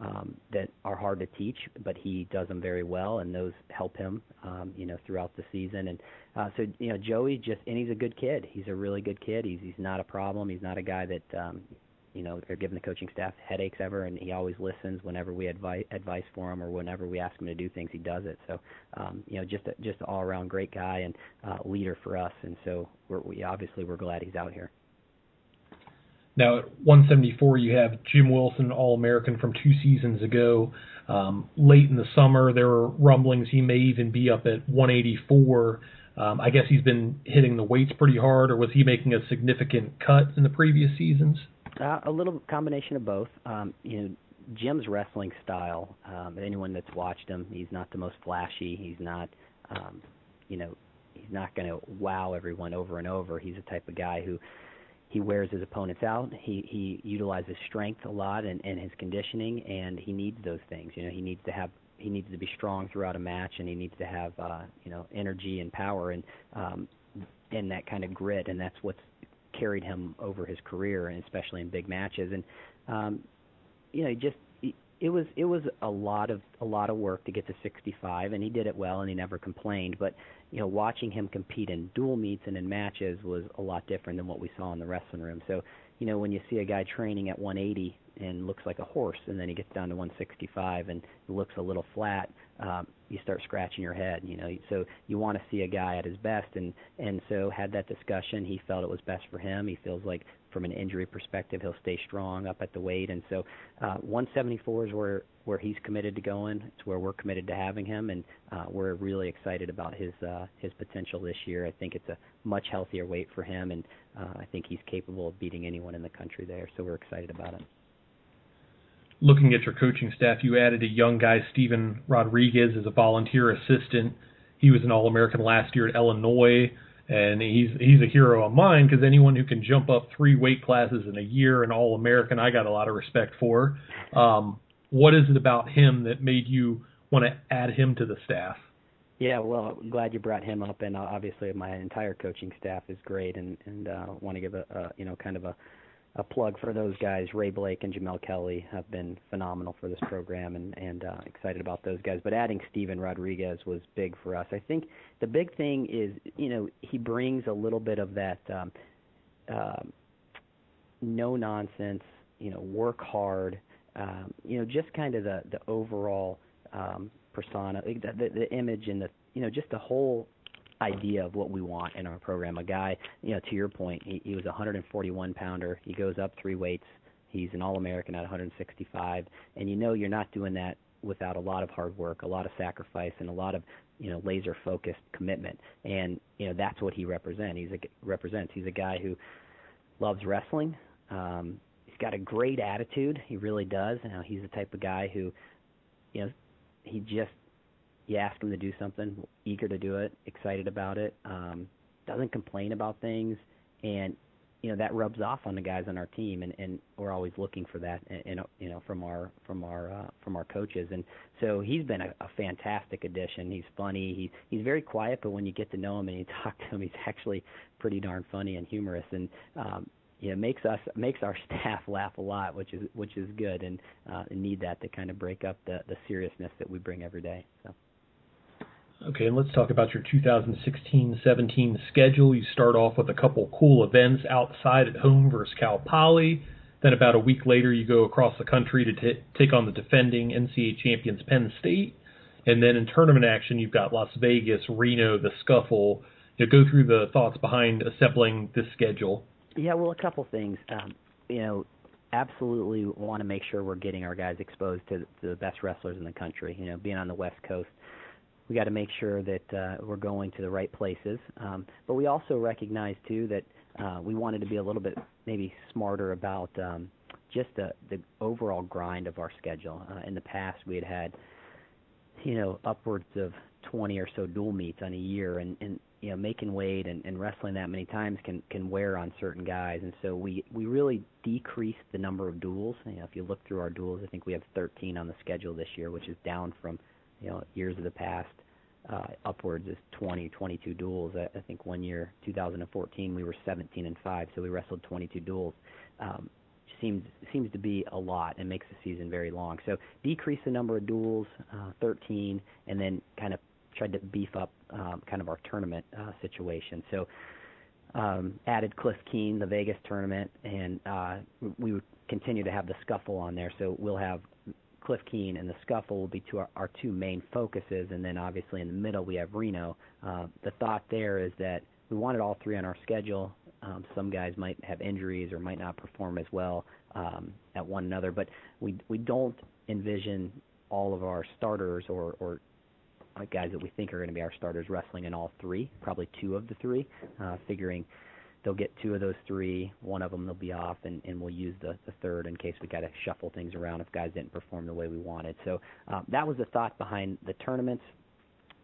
um, that are hard to teach, but he does them very well, and those help him, um, you know, throughout the season. And uh, so, you know, Joey just and he's a good kid. He's a really good kid. He's he's not a problem. He's not a guy that, um, you know, they're giving the coaching staff headaches ever, and he always listens whenever we advise advice for him or whenever we ask him to do things, he does it. So, um, you know, just a, just an all around great guy and uh, leader for us. And so, we're, we obviously we're glad he's out here. Now at 174, you have Jim Wilson, All American from two seasons ago. Um, late in the summer, there were rumblings he may even be up at 184. Um, I guess he's been hitting the weights pretty hard, or was he making a significant cut in the previous seasons? Uh, a little combination of both. Um, you know, Jim's wrestling style. Um, anyone that's watched him, he's not the most flashy. He's not, um, you know, he's not going to wow everyone over and over. He's the type of guy who he wears his opponents out. He he utilizes strength a lot and, and his conditioning, and he needs those things. You know, he needs to have he needs to be strong throughout a match, and he needs to have uh, you know energy and power and um, and that kind of grit, and that's what's carried him over his career, and especially in big matches. And um, you know, just it was it was a lot of a lot of work to get to 65, and he did it well, and he never complained. But you know, watching him compete in dual meets and in matches was a lot different than what we saw in the wrestling room. So, you know, when you see a guy training at 180 and looks like a horse, and then he gets down to 165 and looks a little flat, um, you start scratching your head. You know, so you want to see a guy at his best, and and so had that discussion. He felt it was best for him. He feels like from an injury perspective, he'll stay strong up at the weight, and so uh, 174 is where where he's committed to going. It's where we're committed to having him, and uh, we're really excited about his uh, his potential this year. I think it's a much healthier weight for him, and uh, I think he's capable of beating anyone in the country there. So we're excited about him looking at your coaching staff, you added a young guy, Steven Rodriguez, as a volunteer assistant. He was an All American last year at Illinois, and he's he's a hero of mine because anyone who can jump up three weight classes in a year and All American, I got a lot of respect for. Um, what is it about him that made you want to add him to the staff? Yeah, well, I'm glad you brought him up, and obviously my entire coaching staff is great, and and uh, want to give a, a you know kind of a a plug for those guys. Ray Blake and Jamill Kelly have been phenomenal for this program, and and uh, excited about those guys. But adding Steven Rodriguez was big for us. I think the big thing is, you know, he brings a little bit of that um, uh, no nonsense, you know, work hard, um, you know, just kind of the the overall um, persona, the, the, the image, and the you know, just the whole idea of what we want in our program. A guy, you know, to your point, he, he was a 141 pounder. He goes up three weights. He's an All-American at 165, and you know you're not doing that without a lot of hard work, a lot of sacrifice, and a lot of you know laser-focused commitment. And you know that's what he represents. He's a represents. He's a guy who loves wrestling. Um, he's got a great attitude. He really does. You know, he's the type of guy who, you know, he just you ask him to do something, eager to do it, excited about it, um, doesn't complain about things, and you know that rubs off on the guys on our team, and, and we're always looking for that, and, you know from our from our uh, from our coaches, and so he's been a, a fantastic addition. He's funny. He he's very quiet, but when you get to know him and you talk to him, he's actually pretty darn funny and humorous, and um, you know makes us makes our staff laugh a lot, which is which is good, and uh, need that to kind of break up the the seriousness that we bring every day. So. Okay, and let's talk about your 2016-17 schedule. You start off with a couple cool events outside at home versus Cal Poly. Then about a week later, you go across the country to t- take on the defending NCAA champions Penn State. And then in tournament action, you've got Las Vegas, Reno, the Scuffle. You go through the thoughts behind assembling this schedule. Yeah, well, a couple things. Um, you know, absolutely want to make sure we're getting our guys exposed to the best wrestlers in the country. You know, being on the West Coast we got to make sure that uh, we're going to the right places. Um, but we also recognize too that uh, we wanted to be a little bit maybe smarter about um, just the, the overall grind of our schedule. Uh, in the past, we had had you know upwards of 20 or so dual meets on a year, and, and you know making weight and, and wrestling that many times can can wear on certain guys, and so we we really decreased the number of duels. You know, if you look through our duels, I think we have 13 on the schedule this year, which is down from you know years of the past uh, upwards of 20, 22 duels. I, I think one year, 2014, we were 17 and five, so we wrestled 22 duels. Um, seems seems to be a lot and makes the season very long. So decrease the number of duels, uh, 13, and then kind of tried to beef up um, kind of our tournament uh, situation. So um, added Cliff Keen, the Vegas tournament, and uh, we would continue to have the scuffle on there. So we'll have Cliff Keen and the Scuffle will be two our, our two main focuses, and then obviously in the middle we have Reno. Uh, the thought there is that we wanted all three on our schedule. Um, some guys might have injuries or might not perform as well um, at one another, but we we don't envision all of our starters or or guys that we think are going to be our starters wrestling in all three, probably two of the three, uh, figuring they'll get two of those three. One of them they'll be off, and, and we'll use the, the third in case we got to shuffle things around if guys didn't perform the way we wanted. So um, that was the thought behind the tournaments.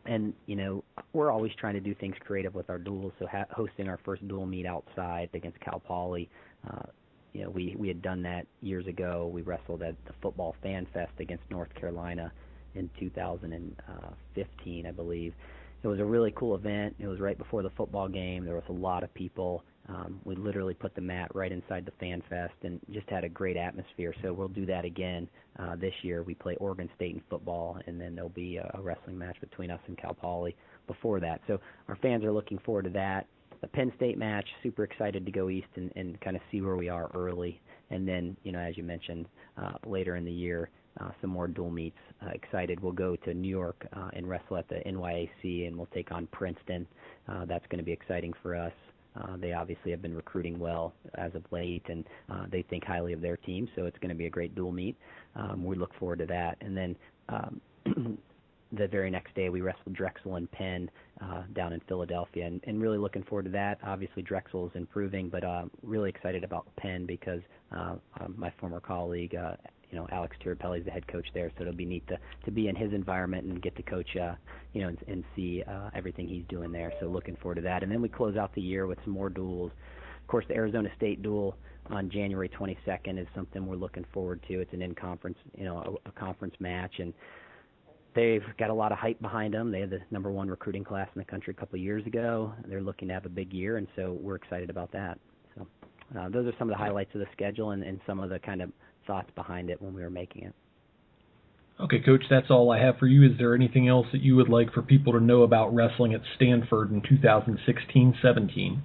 and you know we're always trying to do things creative with our duels. So ha- hosting our first dual meet outside against Cal Poly, uh, you know we we had done that years ago. We wrestled at the football fan fest against North Carolina in 2015, I believe. It was a really cool event. It was right before the football game. There was a lot of people. Um, we literally put the mat right inside the fan fest and just had a great atmosphere. So we'll do that again uh, this year. We play Oregon State in football, and then there'll be a, wrestling match between us and Cal Poly before that. So our fans are looking forward to that. The Penn State match, super excited to go east and, and kind of see where we are early. And then, you know, as you mentioned, uh, later in the year, uh, some more dual meets. Uh, excited. We'll go to New York uh, and wrestle at the NYAC, and we'll take on Princeton. Uh, that's going to be exciting for us. Uh, they obviously have been recruiting well as of late, and uh, they think highly of their team, so it's going to be a great dual meet. Um, we look forward to that. And then um, the very next day, we wrestled Drexel and Penn uh, down in Philadelphia, and, and really looking forward to that. Obviously, Drexel is improving, but uh, really excited about Penn because uh, uh, my former colleague uh, you know Alex Tirapelli is the head coach there, so it'll be neat to to be in his environment and get to coach, uh, you know, and, and see uh, everything he's doing there. So looking forward to that. And then we close out the year with some more duels. Of course, the Arizona State duel on January 22nd is something we're looking forward to. It's an in-conference, you know, a, a conference match, and they've got a lot of hype behind them. They had the number one recruiting class in the country a couple of years ago. They're looking to have a big year, and so we're excited about that. So uh, those are some of the highlights of the schedule and, and some of the kind of thoughts behind it when we were making it. Okay, Coach, that's all I have for you. Is there anything else that you would like for people to know about wrestling at Stanford in 2016-17?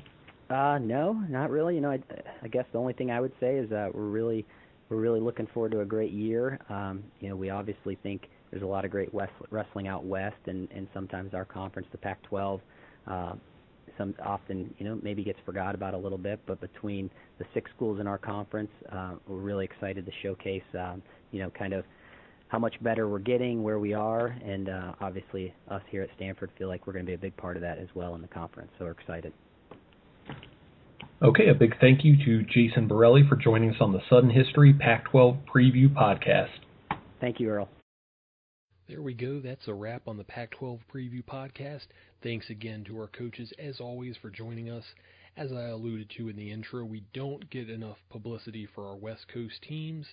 Uh, no, not really. You know, I, I guess the only thing I would say is that we're really, we're really looking forward to a great year. Um, you know, we obviously think there's a lot of great west, wrestling out west, and and sometimes our conference, the Pac-12, uh, some often you know maybe gets forgot about a little bit. But between the six schools in our conference, uh, we're really excited to showcase um, you know kind of how much better we're getting, where we are, and uh, obviously us here at Stanford feel like we're going to be a big part of that as well in the conference. So we're excited. Okay, a big thank you to Jason Borrelli for joining us on the Sudden History Pac-12 Preview Podcast. Thank you, Earl. There we go. That's a wrap on the Pac 12 Preview Podcast. Thanks again to our coaches, as always, for joining us. As I alluded to in the intro, we don't get enough publicity for our West Coast teams,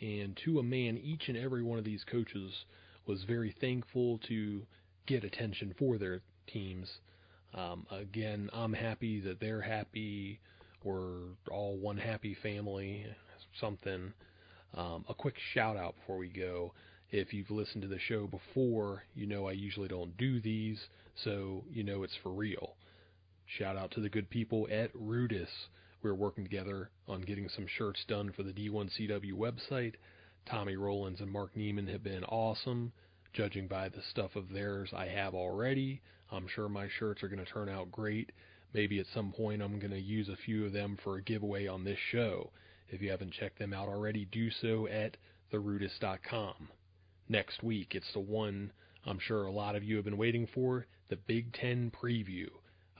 and to a man, each and every one of these coaches was very thankful to get attention for their teams. Um, again, I'm happy that they're happy. We're all one happy family, something. Um, a quick shout out before we go. If you've listened to the show before, you know I usually don't do these, so you know it's for real. Shout out to the good people at Rudis. We're working together on getting some shirts done for the D1CW website. Tommy Rollins and Mark Neiman have been awesome. Judging by the stuff of theirs I have already, I'm sure my shirts are going to turn out great. Maybe at some point I'm going to use a few of them for a giveaway on this show. If you haven't checked them out already, do so at therudis.com next week. It's the one I'm sure a lot of you have been waiting for the Big Ten preview.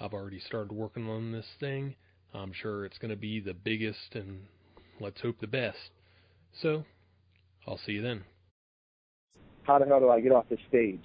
I've already started working on this thing. I'm sure it's going to be the biggest and let's hope the best. So, I'll see you then. How the hell do I get off the stage?